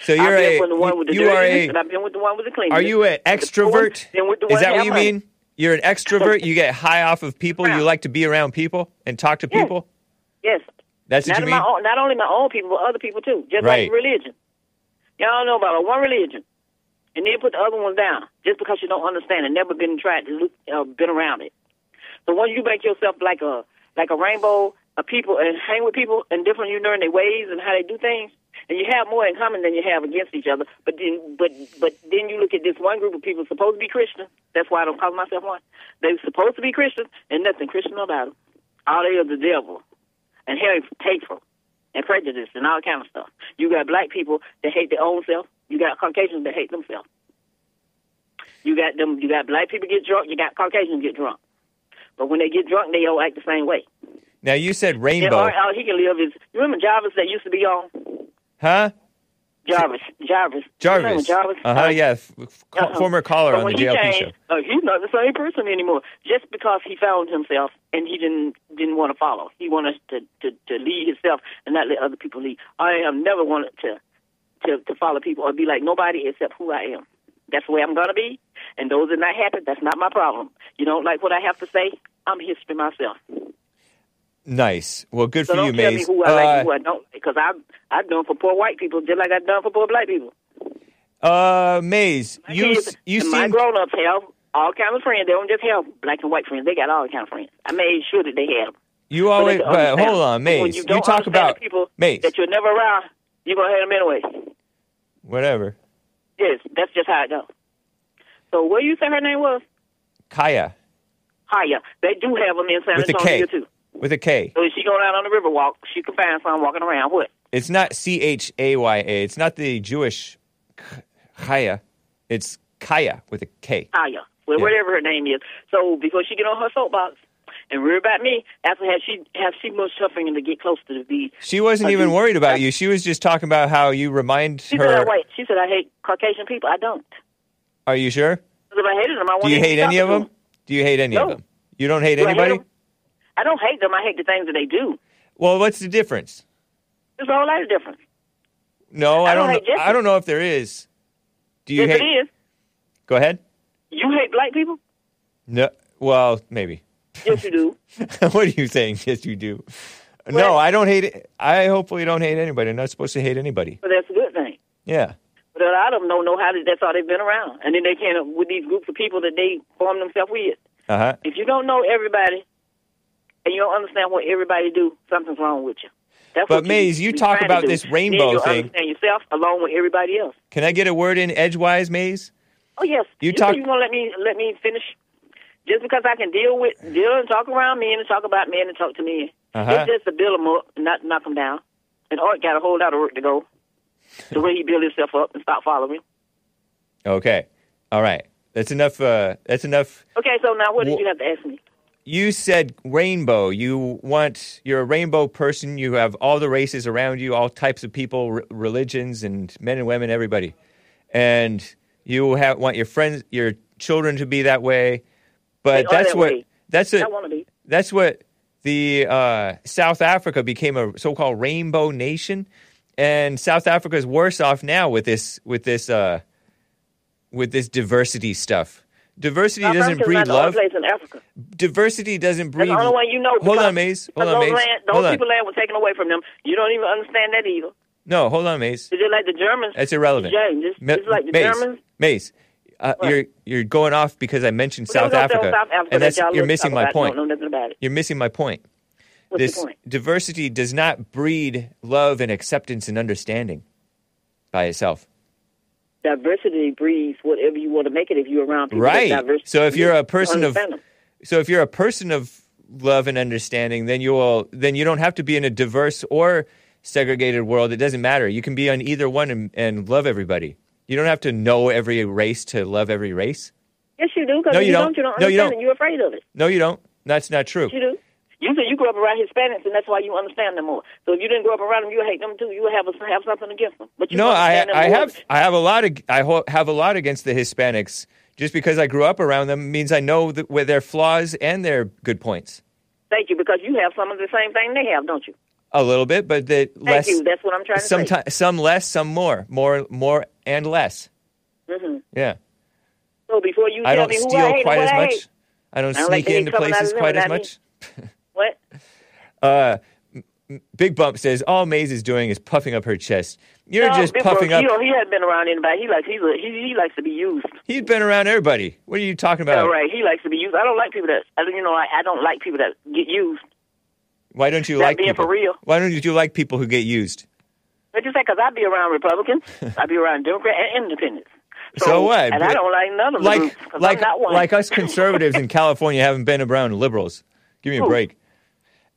so you're I've been a with the one with the you are dirtiness, a and I've been with the one with the cleanness. are you an poor, extrovert? then with the Is that what you money. mean? You're an extrovert. You get high off of people. You like to be around people and talk to Yes. people. Yes. That's what not you mean. my own, not only my own people, but other people too. Just Right. like religion. Y'all know about one religion, and then put the other ones down just because you don't understand and never been tried to look, uh, been around it. So once you make yourself like a like a rainbow of people and hang with people and different, you learn their ways and how they do things, and you have more in common than you have against each other. But then, but but then you look at this one group of people supposed to be Christian. That's why I don't call myself one. They're supposed to be Christian, and nothing Christian about them. All they are the devil and hate- hateful and prejudice and all kind of stuff. You got black people that hate their own self. You got Caucasians that hate themselves. You got them. You got black people get drunk. You got Caucasians get drunk. But when they get drunk, they all act the same way. Now you said And rainbow, all, all he can live is. You remember Jarvis that used to be on? huh? Jarvis. Jarvis. Jarvis. Jarvis. Uh huh. Yeah. F- Uh-huh. Former caller on the JLP changed, show. uh, he's not the same person anymore. Just because he found himself and he didn't didn't want to follow, he wanted to, to to lead himself and not let other people lead. I have never wanted to to to follow people or be like nobody except who I am. That's the way I'm gonna be. And those that not happy, that's not my problem. You don't like what I have to say? I'm history myself. Nice. Well, good So for don't you, tell me who I like Uh, who I don't, because I've I've done for poor white people just like I've done for poor black people. Uh, Maze, you kids, you and my grown ups have all kinds of friends. They don't just have black and white friends. They got all kinds of friends. I made sure that they had them. you always. But hold on, Maze. you, You, don't talk about people Maze. that you're never around. You're gonna hate them anyway. Whatever. Yes, that's just how it goes. So what you say her name was? Kaya Kaya. They do have them in San Antonio too. With a K. So if she going out on the river walk, she can find some walking around. What? It's not C H A Y A. It's not the Jewish Kaya. It's Kaya with a K. Kaya. Well, Yeah. whatever her name is. So before she get on her soapbox and worry about me, after have she have she much suffering to get close to the be She wasn't I even worried about uh, you. She was just talking about how you remind She said, I, her. wait. She said, I hate Caucasian people. I don't. Are you sure? if I hated them, I Do you hate any of them? Do you hate any of them? You don't hate Do I hate anybody? I don't hate them. I hate the things that they do. Well, what's the difference? There's a whole lot of difference. No, I, I don't don't. I don't know if there is. Do you yes, hate? it is. Go ahead. You hate black people? No. Well, maybe. Yes, you do. what are you saying? Yes, you do. no, I don't hate it. I hopefully don't hate anybody. I'm not supposed to hate anybody. But that's a good thing. Yeah. But a lot of them don't know how to, that's all they've been around. And then they can't, with these groups of people that they form themselves with. Uh huh. If you don't know everybody and you don't understand what everybody do, something's wrong with you. That's But Maze, you be talk about this rainbow you'll thing. understand yourself along with everybody else. Can I get a word in edgewise, Maze? Oh yes. You you talk- you want to let me let me finish? Just because I can deal with deal and talk around men and talk about men and talk to men, Uh-huh. it's just to build them up, and not knock them down. And Art got a whole lot of work to go. The way he build himself up and stop following. Okay. All right. That's enough. Uh, that's enough. Okay, so now what did you have to ask me? You said rainbow. You want. You're a rainbow person. You have all the races around you, all types of people, r- religions, and men and women, everybody. And you have want your friends, your children to be that way. But They that's that what. way. That's it. be. That's what the uh, South Africa became a so-called rainbow nation, and South Africa is worse off now with this with this uh, with this diversity stuff. Diversity South doesn't breed not the only love. place in Africa. Diversity doesn't breed. That's the only one you know. Hold on, Maze. Hold on, Maze. Land, those Hold on. people land was taken away from them. You don't even understand that either. No, hold on, Maze. It's just like the Germans. That's irrelevant. James, it's, it's like the Maze. Germans. Maze. Uh, you're you're going off because I mentioned Well, South there was no Africa, South Africa and that's you're missing my point. Don't know nothing about it. You're missing my point. What's this point? diversity does not breed love and acceptance and understanding by itself. Diversity breeds whatever you want to make it if you're around people. Right. So if you're a person of them. so if you're a person of love and understanding, then you will then you don't have to be in a diverse or segregated world. It doesn't matter. You can be on either one and, and love everybody. You don't have to know every race to love every race. Yes, you do. Because No, you you don't. don't, you don't No, you understand don't. You're afraid of it. No, you don't. That's not true. You do. You said you grew up around Hispanics, and that's why you understand them more. So if you didn't grow up around them, you hate them too. You would have a, have something against them. But you No, I I more. have I have a lot of I ho- have a lot against the Hispanics. Just because I grew up around them means I know that, where their flaws and their good points. Thank you, because you have some of the same thing they have, don't you? A little bit, but the Thank less. you. That's what I'm trying to say. Someti- some less, some more, more, more, and less. hmm Yeah, So before you I tell don't me who I steal hate quite as I much. hate, I don't I don't sneak into places quite as much. what? Uh, Big Bump says all Maze is doing is puffing up her chest. You're no, just Big puffing Bro, up. He, he hasn't been around anybody. He likes he's a, he, he likes to be used. He's been around everybody. What are you talking about? All right, he likes to be used. I don't like people that I don't you know I, I don't like people that get used. Why don't you That like being people? for real. Why don't you like people who get used? But just say because I be around Republicans, I be around Democrats and Independents. So, what? And I don't like none of the like groups like like us conservatives in California haven't been around liberals. Give me a Who? break.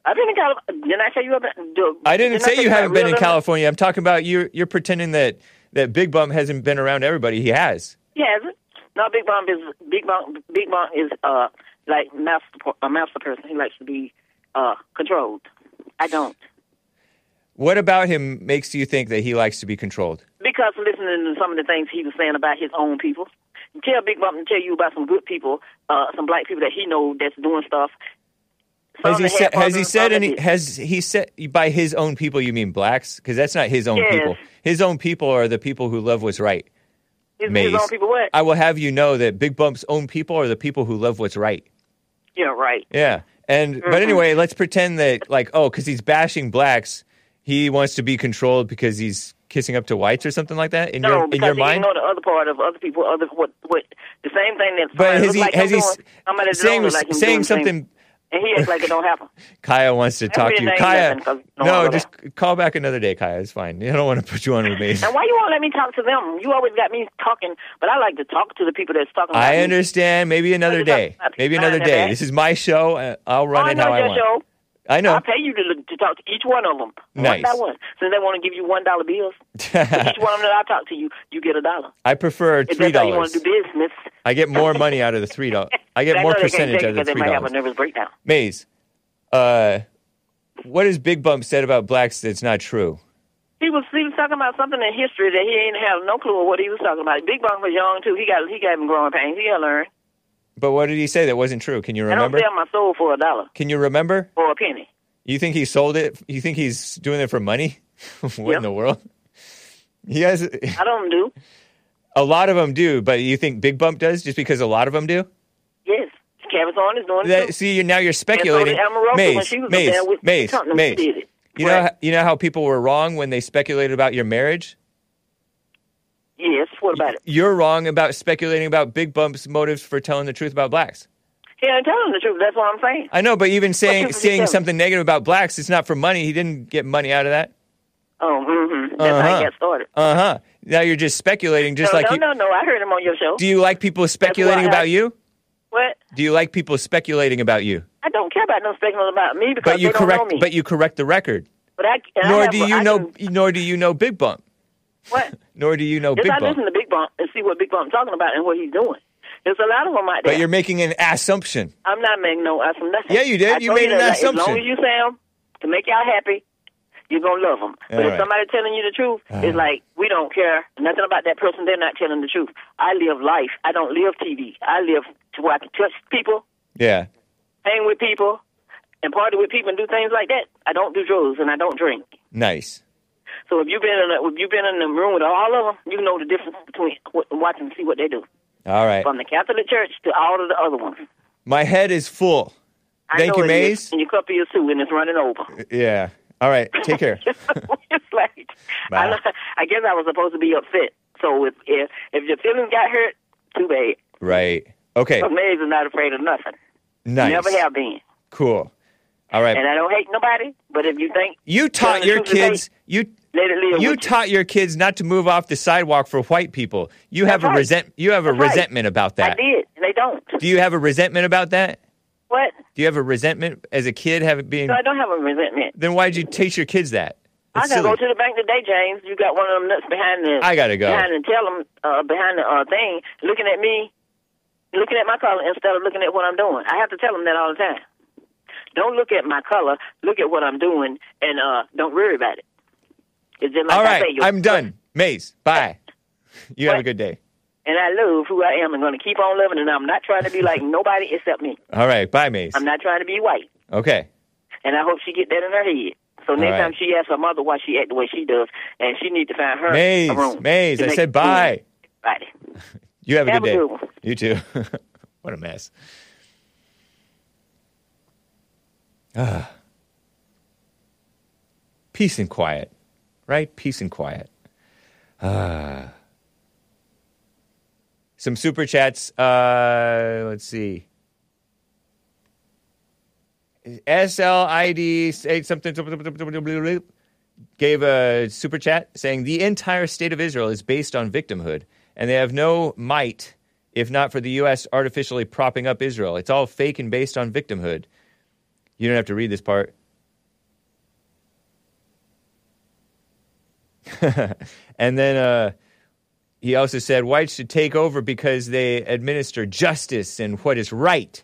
I've been in California. Didn't I say you have been? Do, I didn't say you haven't been in California. I'm talking about you. You're pretending that that Big Bump hasn't been around everybody. He has. He hasn't. No, Big Bump is Big Bump. Big Bump is uh like master a master person. He likes to be uh controlled. I don't What about him makes you think that he likes to be controlled? because listening to some of the things he was saying about his own people. Tell Big Bump to tell you about some good people, uh, some black people that he know that's doing stuff. Has he said? Has he said any? Has he said by his own people? You mean blacks? Because that's not his own Yes. people. His own people are the people who love what's right. His, his own people what? I will have you know that Big Bump's own people are the people who love what's right. yeah, right. Yeah. And but Mhm. anyway, let's pretend that like oh, because he's bashing blacks, he wants to be controlled because he's kissing up to whites or something like that. In no, your in your he mind. know the other part of other people, other what what the same thing that But has he like has he doing, saying like saying something? He acts like it don't happen. Kaya wants to talk to you. Kaya, no no, one will just call back another day, Kaya. It's fine. I don't want to put you on with me. And why you won't let me talk to them? You always got me talking, but I like to talk to the people that's talking. About I me. understand. Maybe another day. Maybe another day. This is my show. uh, I'll run oh, it I know how I your want. show. I know. I'll pay you to, to talk to each one of them. Nice. One by one. Since they want to give you one dollar bills, each one of them that I talk to you, you get a dollar. I prefer three how you want dollars. to do business, I get more money out of the three dollars. I get I more know they can't percentage out of the because they might have a nervous breakdown. Maze, uh, what has Big Bump said about blacks that's not true? He was he was talking about something in history that he ain't have no clue of what he was talking about. Big Bump was young too. He got he got him growing pains. He got to learn. But what did he say that wasn't true? Can you remember? I don't sell my soul for a dollar Can you remember? For a penny. You think he sold it? You think he's doing it for money? what Yep. in the world? He has I don't do. a lot of them do, but you think Big Bump does just because a lot of them do? Yes, Kevin on is doing it too. see, you're, now you're speculating. And so did Omarosa Maze, she was up Maze, Maze, Maze. You know, you know how people were wrong when they speculated about your marriage. Yes. What about it? You're wrong about speculating about Big Bump's motives for telling the truth about blacks. He ain't telling the truth. That's what I'm saying. I know, but even saying saying something negative about blacks, it's not for money. He didn't get money out of that. Oh, mm-hmm. That's how Uh-huh. he got started. Uh huh. Now you're just speculating, just no, like no, you. no, no. I heard him on your show. Do you like people speculating I- about you? What? Do you like people speculating about you? I don't care about no speculating about me because But you they don't know correct. me. But you correct the record. But I, and I Nor have do you I know. can- Nor do you know Big Bump. What? Nor do you know Yes, Big I Bump. listen to Big Bump and see what Big Bump talking about and what he's doing. There's a lot of them out there. But you're making an assumption. I'm not making no assumption. Yeah, you did. I You made an that, like, As assumption. long as you say 'em to make y'all happy, you're gonna love them. But All if right. somebody telling you the truth, Uh-huh. it's like we don't care nothing about that person. They're not telling the truth. I live life. I don't live TV. I live to where I can touch people, Yeah. hang with people, and party with people and do things like that. I don't do drugs and I don't drink. Nice. So if you've been in a, if you've been in the room with all of them, you know the difference between watching and see what they do. All right. From the Catholic Church to all of the other ones. My head is full. I Thank you, Maze. And your cup is too, and it's running over. Uh, yeah. All right. Take care. it's like I. I guess I was supposed to be upset. So if if if your feelings got hurt, too bad. Right. Okay. But Maze is not afraid of nothing. Nice. Never have been. Cool. All right. And I don't hate nobody. But if you think You taught your kids. You let it live you taught your kids not to move off the sidewalk for white people. You have That's a right. resent. You have a That's right. resentment about that. I did, they don't. Do you have a resentment about that? What? Do you have a resentment as a kid having been? So I don't have a resentment. Then why did you teach your kids that? I gotta silly. go to the bank today, James. You got one of them nuts behind the. I gotta go. Behind the tell them uh, behind the uh, thing, looking at me, looking at my color instead of looking at what I'm doing. I have to tell them that all the time. Don't look at my color. Look at what I'm doing, and uh, don't worry about it. It's just like All say, I'm done. Maze. Bye. You have a good day. and I love who I am, and going to keep on loving. And I'm not trying to be like nobody except me. All right. Bye, Maze. I'm not trying to be white, Okay. and I hope she get that in her head. So next right. time she asks her mother why she act the way she does, and she need to find her Maze. a room. Maze. I said bye. Bye. You have a Have good a day. good. You too. what a mess. Ah. Peace and quiet, right? Peace and quiet. Ah. Some super chats. Uh, let's see. SLID something gave a super chat saying the entire state of Israel is based on victimhood, and they have no might if not for the U.S. artificially propping up Israel. It's all fake and based on victimhood. You don't have to read this part. and then uh, he also said whites should take over because they administer justice and what is right.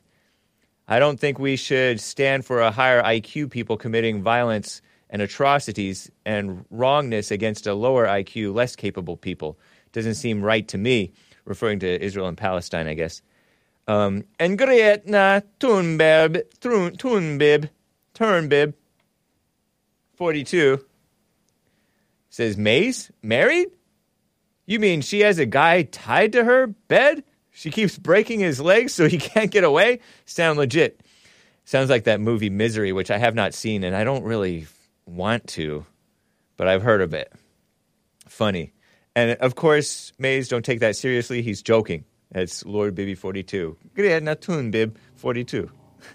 I don't think we should stand for a higher IQ people committing violence and atrocities and wrongness against a lower IQ, less capable people. Doesn't seem right to me, referring to Israel and Palestine, I guess. Um, and Gretna Thunberg, Thun- Thunbib, Turnbib, 42, says, Maze, married? You mean she has a guy tied to her bed? She keeps breaking his legs so he can't get away? Sound legit. Sounds like that movie Misery, which I have not seen and I don't really want to, but I've heard of it. Funny. And of course, Maze, don't take that seriously. He's joking. It's Lord Bibby 42. Natun Bib 42.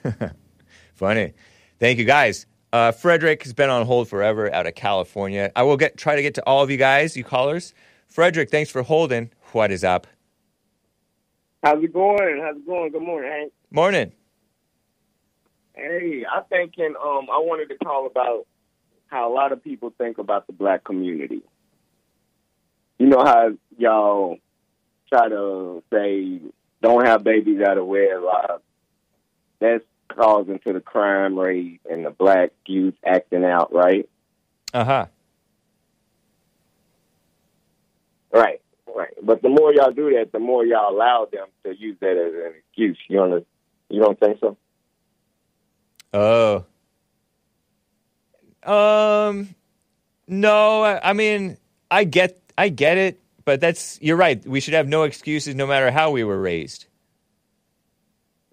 Funny. Thank you, guys. Uh, Frederick has been on hold forever out of California. I will get try to get to all of you guys, you callers. Frederick, thanks for holding. What is up? How's it going? How's it going? Good morning, Hake. Morning. Hey, I'm thinking. Um, I wanted to call about how a lot of people think about the black community. You know how y'all try to say don't have babies out of wedlock. That's causing to the crime rate and the black youth acting out, right? Uh huh. Right, right. But the more y'all do that, the more y'all allow them to use that as an excuse. You don't, you don't think so? Oh. Um. No, I, I mean, I get, I get it, but that's you're right. We should have no excuses, no matter how we were raised.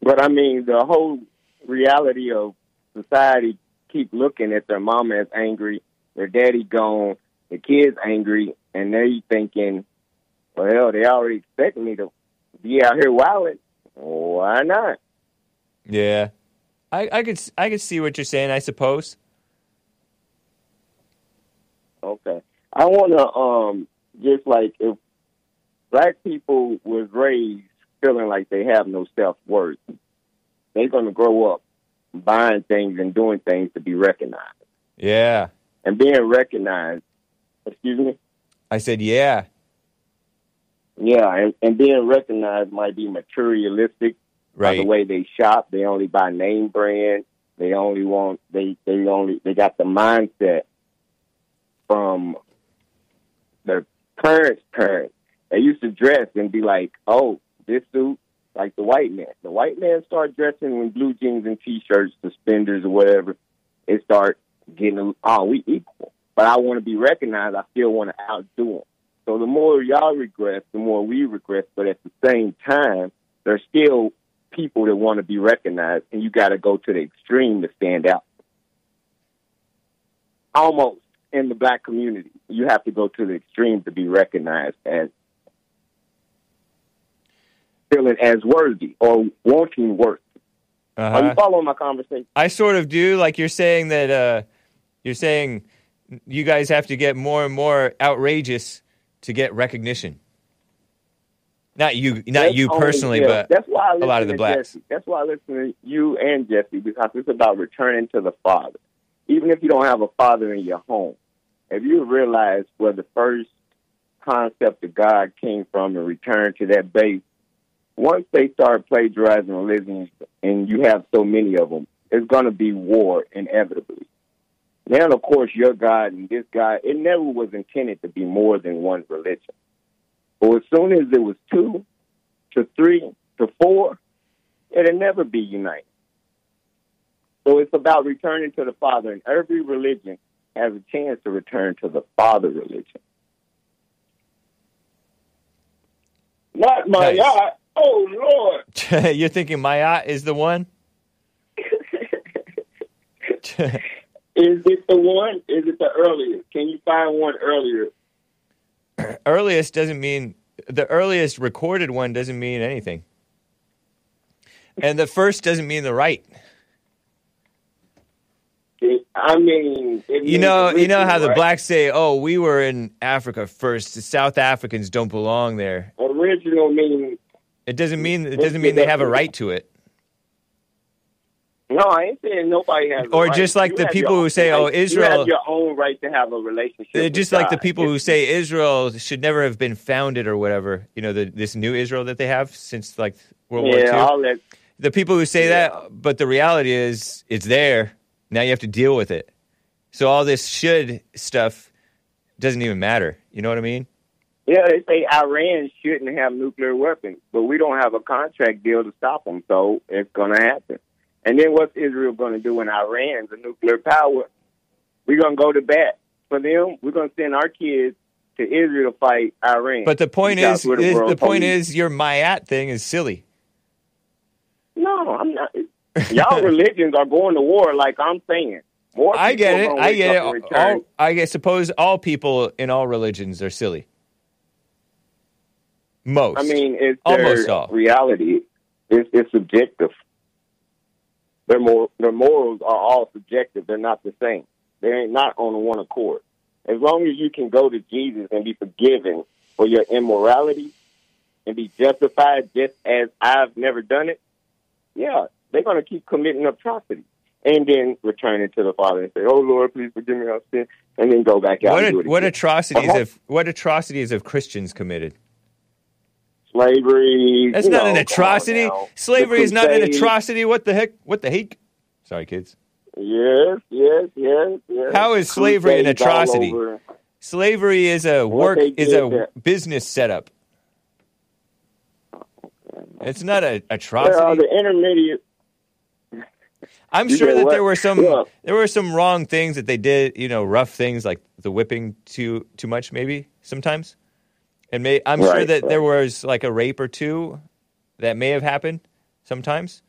But I mean, the whole reality of society keep looking at their mama as angry, their daddy gone, the kids angry, and they thinking, well, hell, they already expect me to be out here wilding. Why not? Yeah, I, I could, I could see what you're saying. I suppose. Okay, I want to um just like if black people was raised feeling like they have no self worth, they're going to grow up buying things and doing things to be recognized. Yeah. And being recognized, excuse me? I said, yeah. Yeah, and, and being recognized might be materialistic. Right. By the way they shop, they only buy name brand. They only want they they only they got the mindset from their parents' parents. They used to dress and be like, "Oh, this suit like the white man. The white man start dressing in blue jeans and t-shirts, suspenders or whatever. It start getting, oh, we equal. But I want to be recognized. I still want to outdo them. So the more y'all regress, the more we regress. But at the same time, there's still people that want to be recognized, and you got to go to the extreme to stand out. Almost in the black community, you have to go to the extreme to be recognized as feeling as worthy or wanting worth. Uh-huh. Are you following my conversation? I sort of do. Like you're saying that uh, you're saying you guys have to get more and more outrageous to get recognition. Not you, not That's you only- personally, yeah, but that's why I a lot of the blacks. Jesse. That's why I listen to you and Jesse because it's about returning to the Father. Even if you don't have a father in your home, if you realize where the first concept of God came from and return to that base, once they start plagiarizing religions and you have so many of them, it's going to be war inevitably. Now, of course, your God and this God, it never was intended to be more than one religion. But as soon as it was two to three to four, it'll never be united. So it's about returning to the Father, and every religion has a chance to return to the Father religion. Not my Nice. God. Oh Lord. you're thinking Maya is the one. Is it the one? Is it the earliest? Can you find one earlier? earliest doesn't mean the earliest recorded one doesn't mean anything, and the first doesn't mean the right. I mean, You know, you know how the blacks say, "Oh, we were in Africa first. The South Africans don't belong there." original means It doesn't mean it doesn't mean they have a right to it. no. I ain't saying nobody has. a Or right. just like You the people who say, "Oh, Israel- You have your own right to have a relationship. Just like the God. people who say Israel should never have been founded or whatever. You know, the, this new Israel that they have since like World yeah, War II. that. the people who say that, but the reality is it's there. Now you have to deal with it. So all this should stuff doesn't even matter. You know what I mean? Yeah, they say Iran shouldn't have nuclear weapons, but we don't have a contract deal to stop them, so it's going to happen. And then what's Israel going to do when Iran's a nuclear power? We're going to go to bat for them. We're going to send our kids to Israel to fight Iran. But the point is, the is the point is, your Mayat thing is silly. no, I'm not. Y'all religions are going to war, like I'm saying. More I get it. I get it. up and return. All, I guess suppose all people in all religions are silly. Most. I mean, it's Almost all. reality. It's, it's subjective. Their mor- their morals are all subjective. They're not the same. They ain't not on one accord. As long as you can go to Jesus and be forgiven for your immorality and be justified, just as I've never done it, yeah, they're going to keep committing atrocities and then returning to the Father and say, "Oh Lord, please forgive me of sin," and then go back out what, and do a- it what atrocities Uh-huh. have what atrocities have Christians committed? Slavery. That's not know, an atrocity. Slavery is not an atrocity. What the heck? What the heck? Sorry, kids. Yes, yes, yes, yes. How is slavery an Crusades atrocity? Slavery is a work is a there. business setup. It's not a Well, atrocity. the intermediate. I'm You sure that what? there were some Look. there were some wrong things that they did, you know, rough things like the whipping too too much maybe sometimes. And may, I'm sure that right. there was like a rape or two that may have happened sometimes.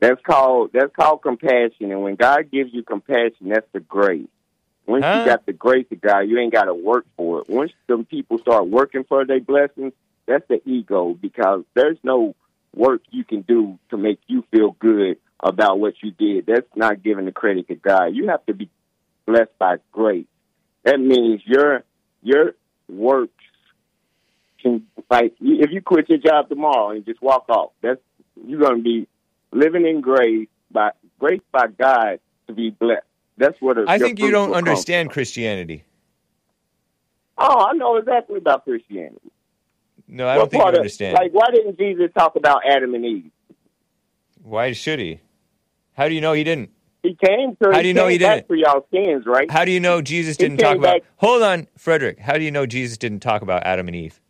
That's called that's called compassion, and when God gives you compassion, that's the grace. Once Huh? you got the grace of God, you ain't got to work for it. Once some people start working for their blessings, that's the ego because there's no work you can do to make you feel good about what you did. That's not giving the credit to God. You have to be blessed by grace. That means your your works can like if you quit your job tomorrow and just walk off, that's you're gonna be living in grace by grace by God to be blessed. That's what a, I think you don't understand Christianity. Oh, I know exactly about Christianity. No, I don't think you of- understand. Like, why didn't Jesus talk about Adam and Eve? Why should he? How do you know he didn't? He came to. How do you know he didn't? for y'all sins, right? How do you know Jesus He didn't talk came about? Hold on, Frederick. How do you know Jesus didn't talk about Adam and Eve?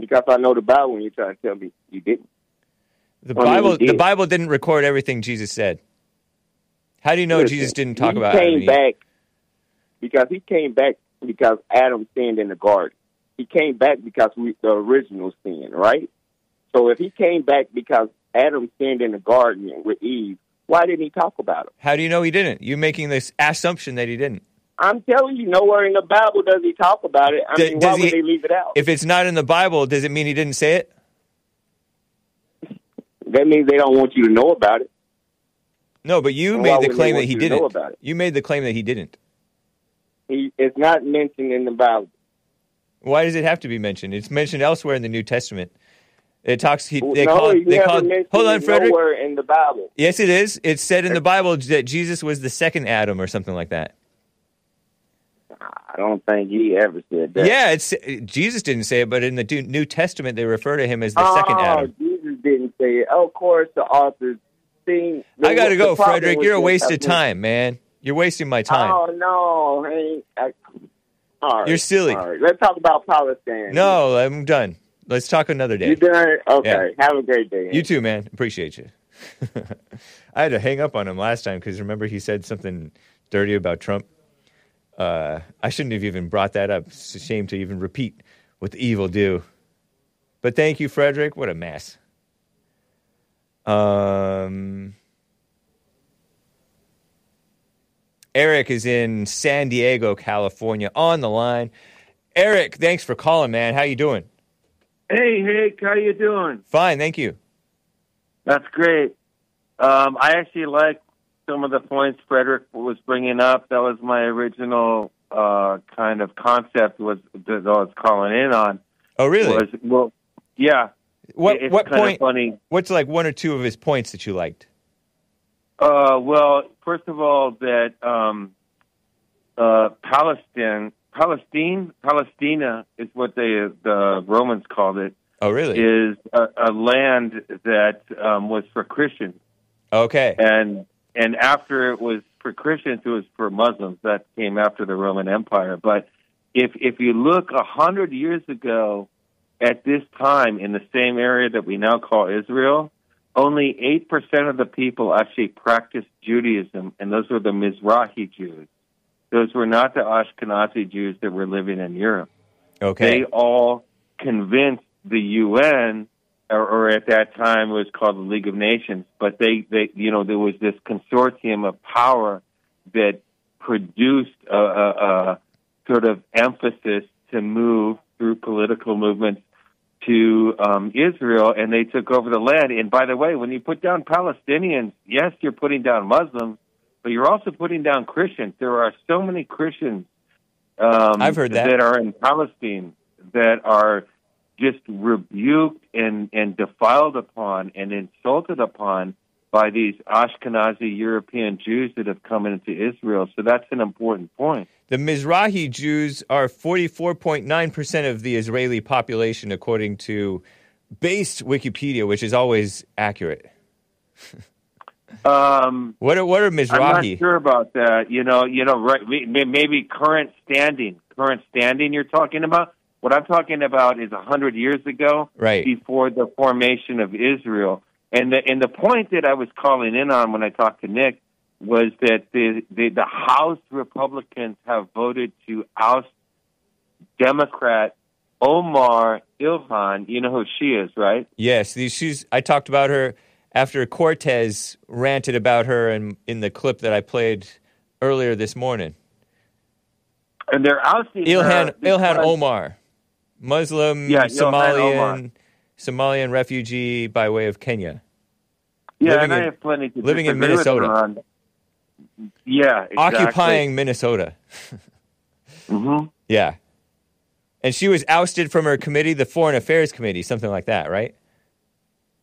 Because I know the Bible. When you're trying to tell me you didn't. The I mean, he Bible, the did. Bible didn't record everything Jesus said. How do you know Listen, Jesus didn't talk he about Adam came back because he came back because Adam sinned in the garden. He came back because we the original sin, right? So if he came back because Adam sinned in the garden with Eve, why didn't he talk about it? How do you know he didn't? You're making this assumption that he didn't. I'm telling you, nowhere in the Bible does he talk about it. I D- mean, why does would he- they leave it out? If it's not in the Bible, does it mean he didn't say it? that means they don't want you to know about it. No, but you why made the claim that he didn't. it? You made the claim that he didn't. He, it's not mentioned in the Bible. Why does it have to be mentioned? It's mentioned elsewhere in the New Testament. It talks. He, they no, call. you They call. Hold on, Frederick. Nowhere in the Bible. Yes, it is. It's said in the Bible that Jesus was the second Adam or something like that. I don't think he ever said that. Yeah, it's Jesus didn't say it, but in the New Testament they refer to him as the second oh, Adam. Jesus didn't say it. Of course, the authors seen. I got to go, Frederick. You're a waste of time, man. You're wasting my time. Oh no, hey, I, all right, You're silly. All right, let's talk about Palestine. No, I'm done. Let's talk another day. You're done? Okay, have a great day. You too, man. Appreciate you. I had to hang up on him last time because remember he said something dirty about Trump. Uh, I shouldn't have even brought that up. It's a shame to even repeat what the evil do. But thank you, Frederick. What a mess. Um, Eric is in San Diego, California, on the line. Eric, thanks for calling, man. How you doing? Hey, Hake, how you doing? Fine, thank you. That's great. Um, I actually like some of the points Frederick was bringing up. That was my original uh, kind of concept was that I was calling in on. Oh, really? Was, well, yeah. What It's what point? funny. What's like one or two of his points that you liked? Uh, well, first of all, that um, uh, Palestine, Palestine, Palestina is what they the Romans called it. Oh, really? Is a, a land that um, was for Christians. Okay. and and after it was for Christians, it was for Muslims. That came after the Roman Empire. But if if you look a hundred years ago, at this time in the same area that we now call Israel, only eight percent of the people actually practiced Judaism, and those were the Mizrahi Jews. Those were not the Ashkenazi Jews that were living in Europe. Okay. They all convinced the UN, or, or at that time it was called the League of Nations, but they, they, you know, there was this consortium of power that produced a, a, a sort of emphasis to move through political movements to um, Israel, and they took over the land. And by the way, when you put down Palestinians, yes, you're putting down Muslims, but you're also putting down Christians. There are so many Christians um, I've heard that. that are in Palestine that are just rebuked and, and defiled upon and insulted upon by these Ashkenazi European Jews that have come into Israel. So that's an important point. The Mizrahi Jews are 44.9% of the Israeli population, according to based Wikipedia, which is always accurate. Um, what are what are Mizrahi? I'm not sure about that. You know, you know, right? Maybe current standing, current standing. You're talking about. What I'm talking about is a hundred years ago, Right. before the formation of Israel. And the and the point that I was calling in on when I talked to Nick was that the the, the House Republicans have voted to oust Democrat Omar Ilhan. You know who she is, right? Yes, she's. I talked about her after Cortez ranted about her in, in the clip that I played earlier this morning. And they're ousting Ilhan Ilhan Omar, Muslim Yeah, Somalian Somalian refugee by way of Kenya, Yeah, living and I in- have plenty to living in Minnesota. on. Yeah, exactly. occupying Minnesota. hmm Yeah, and she was ousted from her committee, the Foreign Affairs Committee, something like that, right?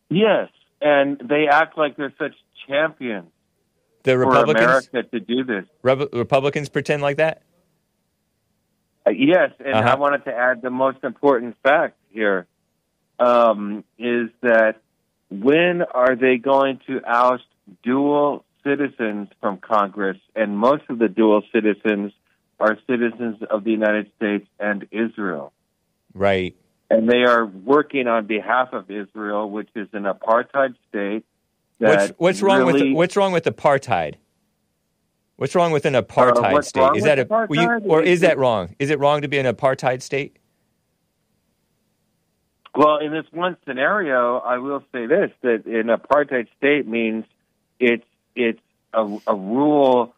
Yes, and they act like they're such champions The for Republicans, America to do this. Rep- Republicans pretend like that. Uh, yes, and Uh-huh. I wanted to add the most important fact here um, is that when are they going to oust dual citizens from Congress? And most of the dual citizens are citizens of the United States and Israel. Right. And they are working on behalf of Israel, which is an apartheid state. What's what's wrong with what's wrong with apartheid? What's wrong with an apartheid Uh, state? Is that a you- or is that wrong? Is it wrong to be an apartheid state? Well, in this one scenario, I will say this: that an apartheid state means it's it's a, a rule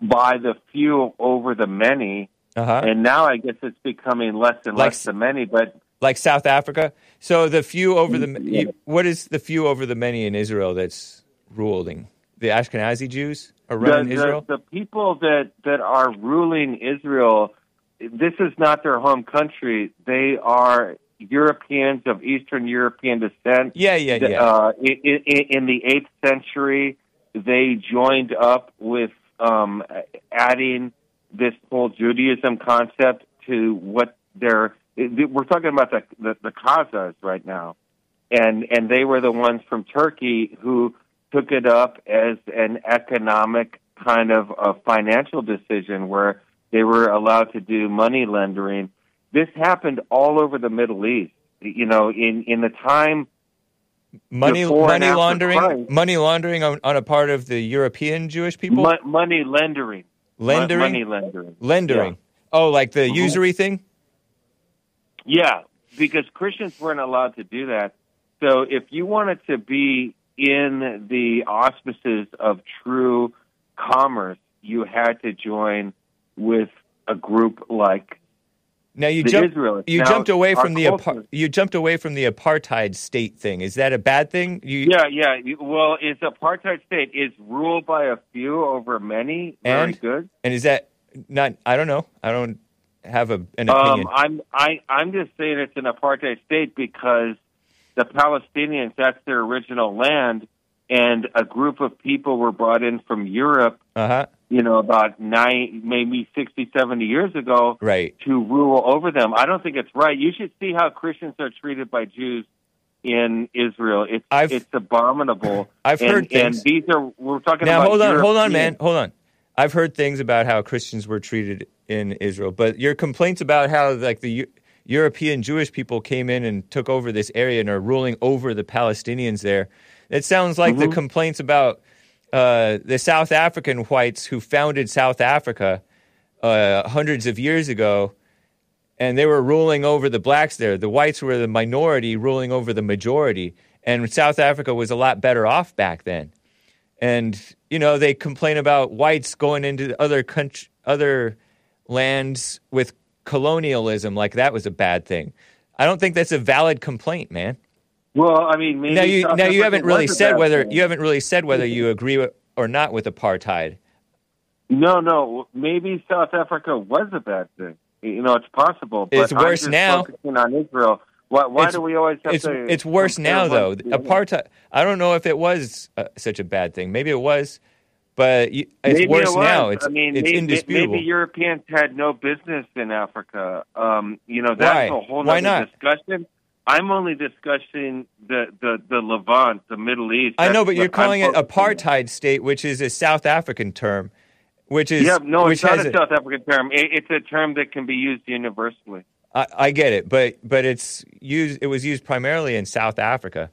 by the few over the many, Uh-huh. and now I guess it's becoming less and Like less the many. But Like South Africa. So the few over the you- what is the few over the many in Israel that's ruling? The Ashkenazi Jews are the, running the, Israel. the people that that are ruling Israel, this is not their home country. They are Europeans of Eastern European descent. Yeah, yeah, yeah. Uh, in, in, in the eighth century, they joined up with um, adding this whole Judaism concept to what they're. We're talking about the the, the Khazars right now, and and they were the ones from Turkey who took it up as an economic kind of a financial decision where they were allowed to do money lending. This happened all over the Middle East. You know, in in the time money money laundering Christ. money laundering on, on a part of the European Jewish people. Mo- money lending. Lendering? Money lending. Lendering. Oh, like the Mhm. usury thing? Yeah, because Christians weren't allowed to do that. So if you wanted to be in the auspices of true commerce, you had to join with a group like Now you Israelites. you Now, jumped away from the apar- you jumped away from the apartheid state thing. Is that a bad thing? You Yeah, yeah. Well, it's apartheid state. It's ruled by a few over many. Very And? good. and is that not I don't know. I don't have a, an opinion. Um, I'm I I'm just saying it's an apartheid state because the Palestinians that's their original land, and a group of people were brought in from Europe. uh-huh. You know, about nine, maybe 60, 70 years ago, Right. to rule over them. I don't think it's right. You should see how Christians are treated by Jews in Israel. It's I've- it's abominable. I've and, heard and these are we're talking now about. hold on, hold on, man, hold on. I've heard things about how Christians were treated in Israel, but your complaints about how like the European Jewish people came in and took over this area and are ruling over the Palestinians there. It sounds like the Mhm. complaints about uh, the South African whites who founded South Africa uh, hundreds of years ago, and they were ruling over the blacks there. The whites were the minority ruling over the majority, and South Africa was a lot better off back then. And you know they complain about whites going into other country, other lands with colonialism, like that was a bad thing. I don't think that's a valid complaint, man. Well, I mean, maybe now you now you haven't really said whether thing. you haven't really said whether you agree with, or not with apartheid. No, no. Maybe South Africa was a bad thing. You know, it's possible. But It's I'm worse just now. Focusing on Israel. Why, why It's- do we always have it's, to? It's worse now, though. to the other? Apartheid. I don't know if it was uh, such a bad thing. Maybe it was, but you, it's Maybe worse it now. It's I mean, it's maybe, indisputable. Maybe Europeans had no business in Africa. Um, you know, that's Why? a whole Why not? discussion. I'm only discussing the, the, the Levant, the Middle East. I know, but you're calling I'm it on. apartheid state, which is a South African term, which is yeah, no, it's not a South African term. It, it's a term that can be used universally. I, I get it, but but it's used. It was used primarily in South Africa,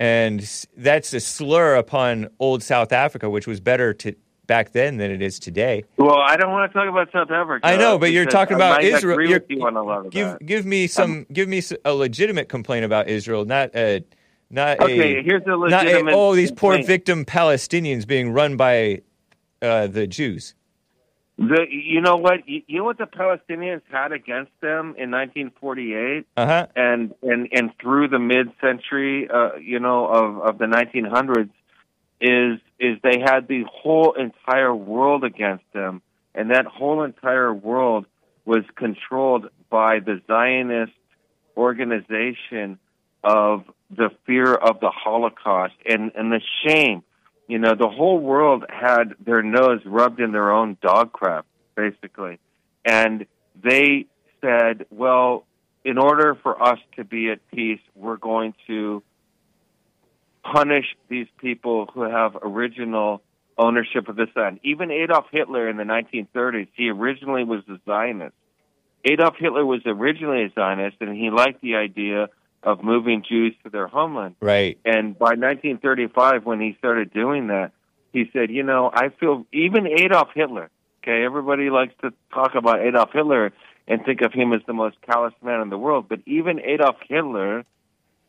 and that's a slur upon old South Africa, which was better to back then than it is today. Well, I don't want to talk about South Africa. I know, but you're talking about Israel. You're- you on a lot of give give me some give me a legitimate complaint about Israel, not a not Okay, a here's a not a oh these poor complaint. victim Palestinians being run by uh, the Jews. The, you know what? You, you know what the Palestinians had against them in 1948, Uh huh. and and and through the mid-century, uh, you know, of of the 1900s, is is they had the whole entire world against them, and that whole entire world was controlled by the Zionist organization of the fear of the Holocaust and and the shame you know, the whole world had their nose rubbed in their own dog crap, basically. And they said, well, in order for us to be at peace, we're going to punish these people who have original ownership of this land. Even Adolf Hitler in the 1930s, he originally was a Zionist. Adolf Hitler was originally a Zionist, and he liked the idea of moving Jews to their homeland. Right. And by 1935, when he started doing that, he said, you know, I feel even Adolf Hitler. Okay, everybody likes to talk about Adolf Hitler and think of him as the most callous man in the world, but even Adolf Hitler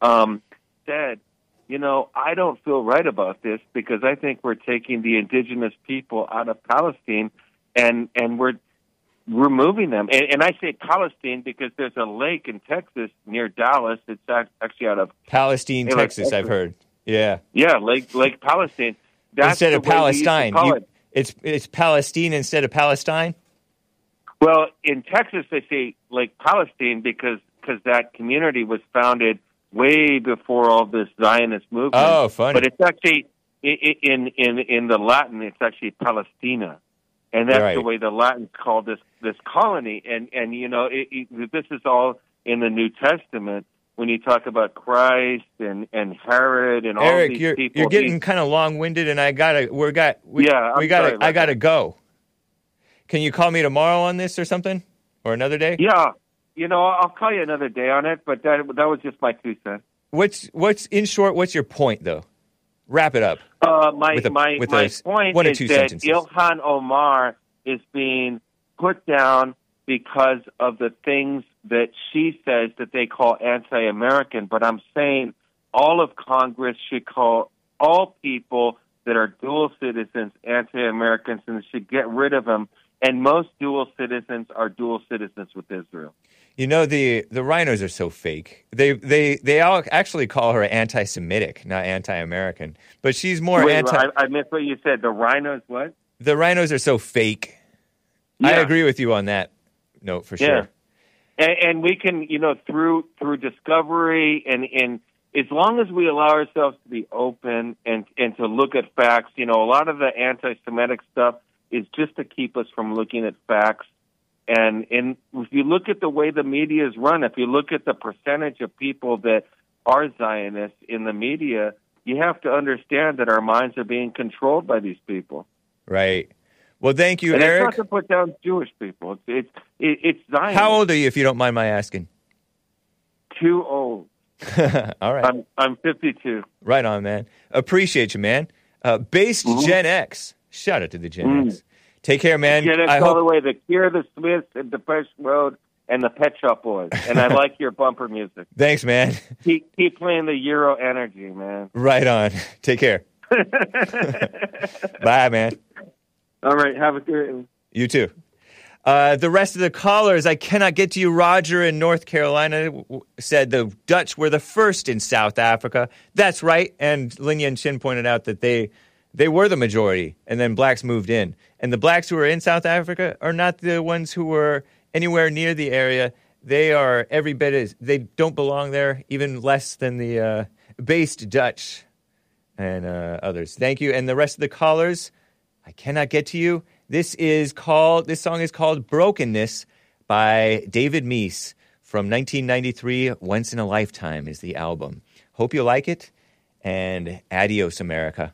um, said, you know, I don't feel right about this because I think we're taking the indigenous people out of Palestine and and we're removing them. And, and I say Palestine because there's a lake in Texas near Dallas. It's actually out of Palestine, like Texas. I've heard. Yeah. yeah, Lake Lake Palestine. That's instead of way we used to Palestine, you- it. it's it's Palestine instead of Palestine. Well, in Texas, they say Lake Palestine because cause that community was founded way before all this Zionist movement. Oh, funny. But it's actually in in in the Latin, it's actually Palestina, and that's Right. the way the Latins called this this colony. And and you know, it, it, this is all in the New Testament when you talk about Christ and and Herod and all Eric, these you're people. you're getting kind of long winded, and I gotta we got we, Yeah, we gotta I gotta go. Can you call me tomorrow on this or something, or another day? yeah, you know, I'll call you another day on it. But that that was just my two cents. What's what's in short? What's your point though? Wrap it up. Uh, my With a- my with my a point one or is two that sentences. Ilhan Omar is being put down because of the things that she says that they call anti-American. But I'm saying all of Congress should call all people that are dual citizens anti-Americans and should get rid of them. And most dual citizens are dual citizens with Israel. You know the the RINOs are so fake. They they they all actually call her anti-Semitic, not anti-American. But she's more Wait, anti. I, I missed what you said. The RINOs, what? the RINOs are so fake. I agree with you on that note for Yeah. sure. and, and we can you know through through discovery and and as long as we allow ourselves to be open and and to look at facts you know a lot of the anti-semitic stuff is just to keep us from looking at facts and and if you look at the way the media is run if you look at the percentage of people that are Zionists in the media, you have to understand that our minds are being controlled by these people. Right. Well, thank you, and Eric. It's not to put down Jewish people. It's it's it's Zion. How old are you, if you don't mind my asking? Too old. All right. I'm I'm 52. Right on, man. Appreciate you, man. Uh, based Gen X. Shout out to the Gen Mm. X. Take care, man. Get it I all hope the way. The Cure, the Smiths, and Depeche Mode, and the Pet Shop Boys. And I like your bumper music. Thanks, man. Keep keep playing the Euro energy, man. Right on. Take care. Bye, man. All right. Have a great one. You too. Uh, the rest of the callers, I cannot get to you. Roger in North Carolina w- said the Dutch were the first in South Africa. That's right. And Lin Yan Chin pointed out that they they were the majority, and then blacks moved in. And the blacks who are in South Africa are not the ones who were anywhere near the area. They are every bit as they don't belong there, even less than the uh, based Dutch and uh, others. Thank you. And the rest of the callers, I cannot get to you. This is called. This song is called "Brokenness" by David Meece from 1993. "Once in a Lifetime" is the album. Hope you like it, and adios, America.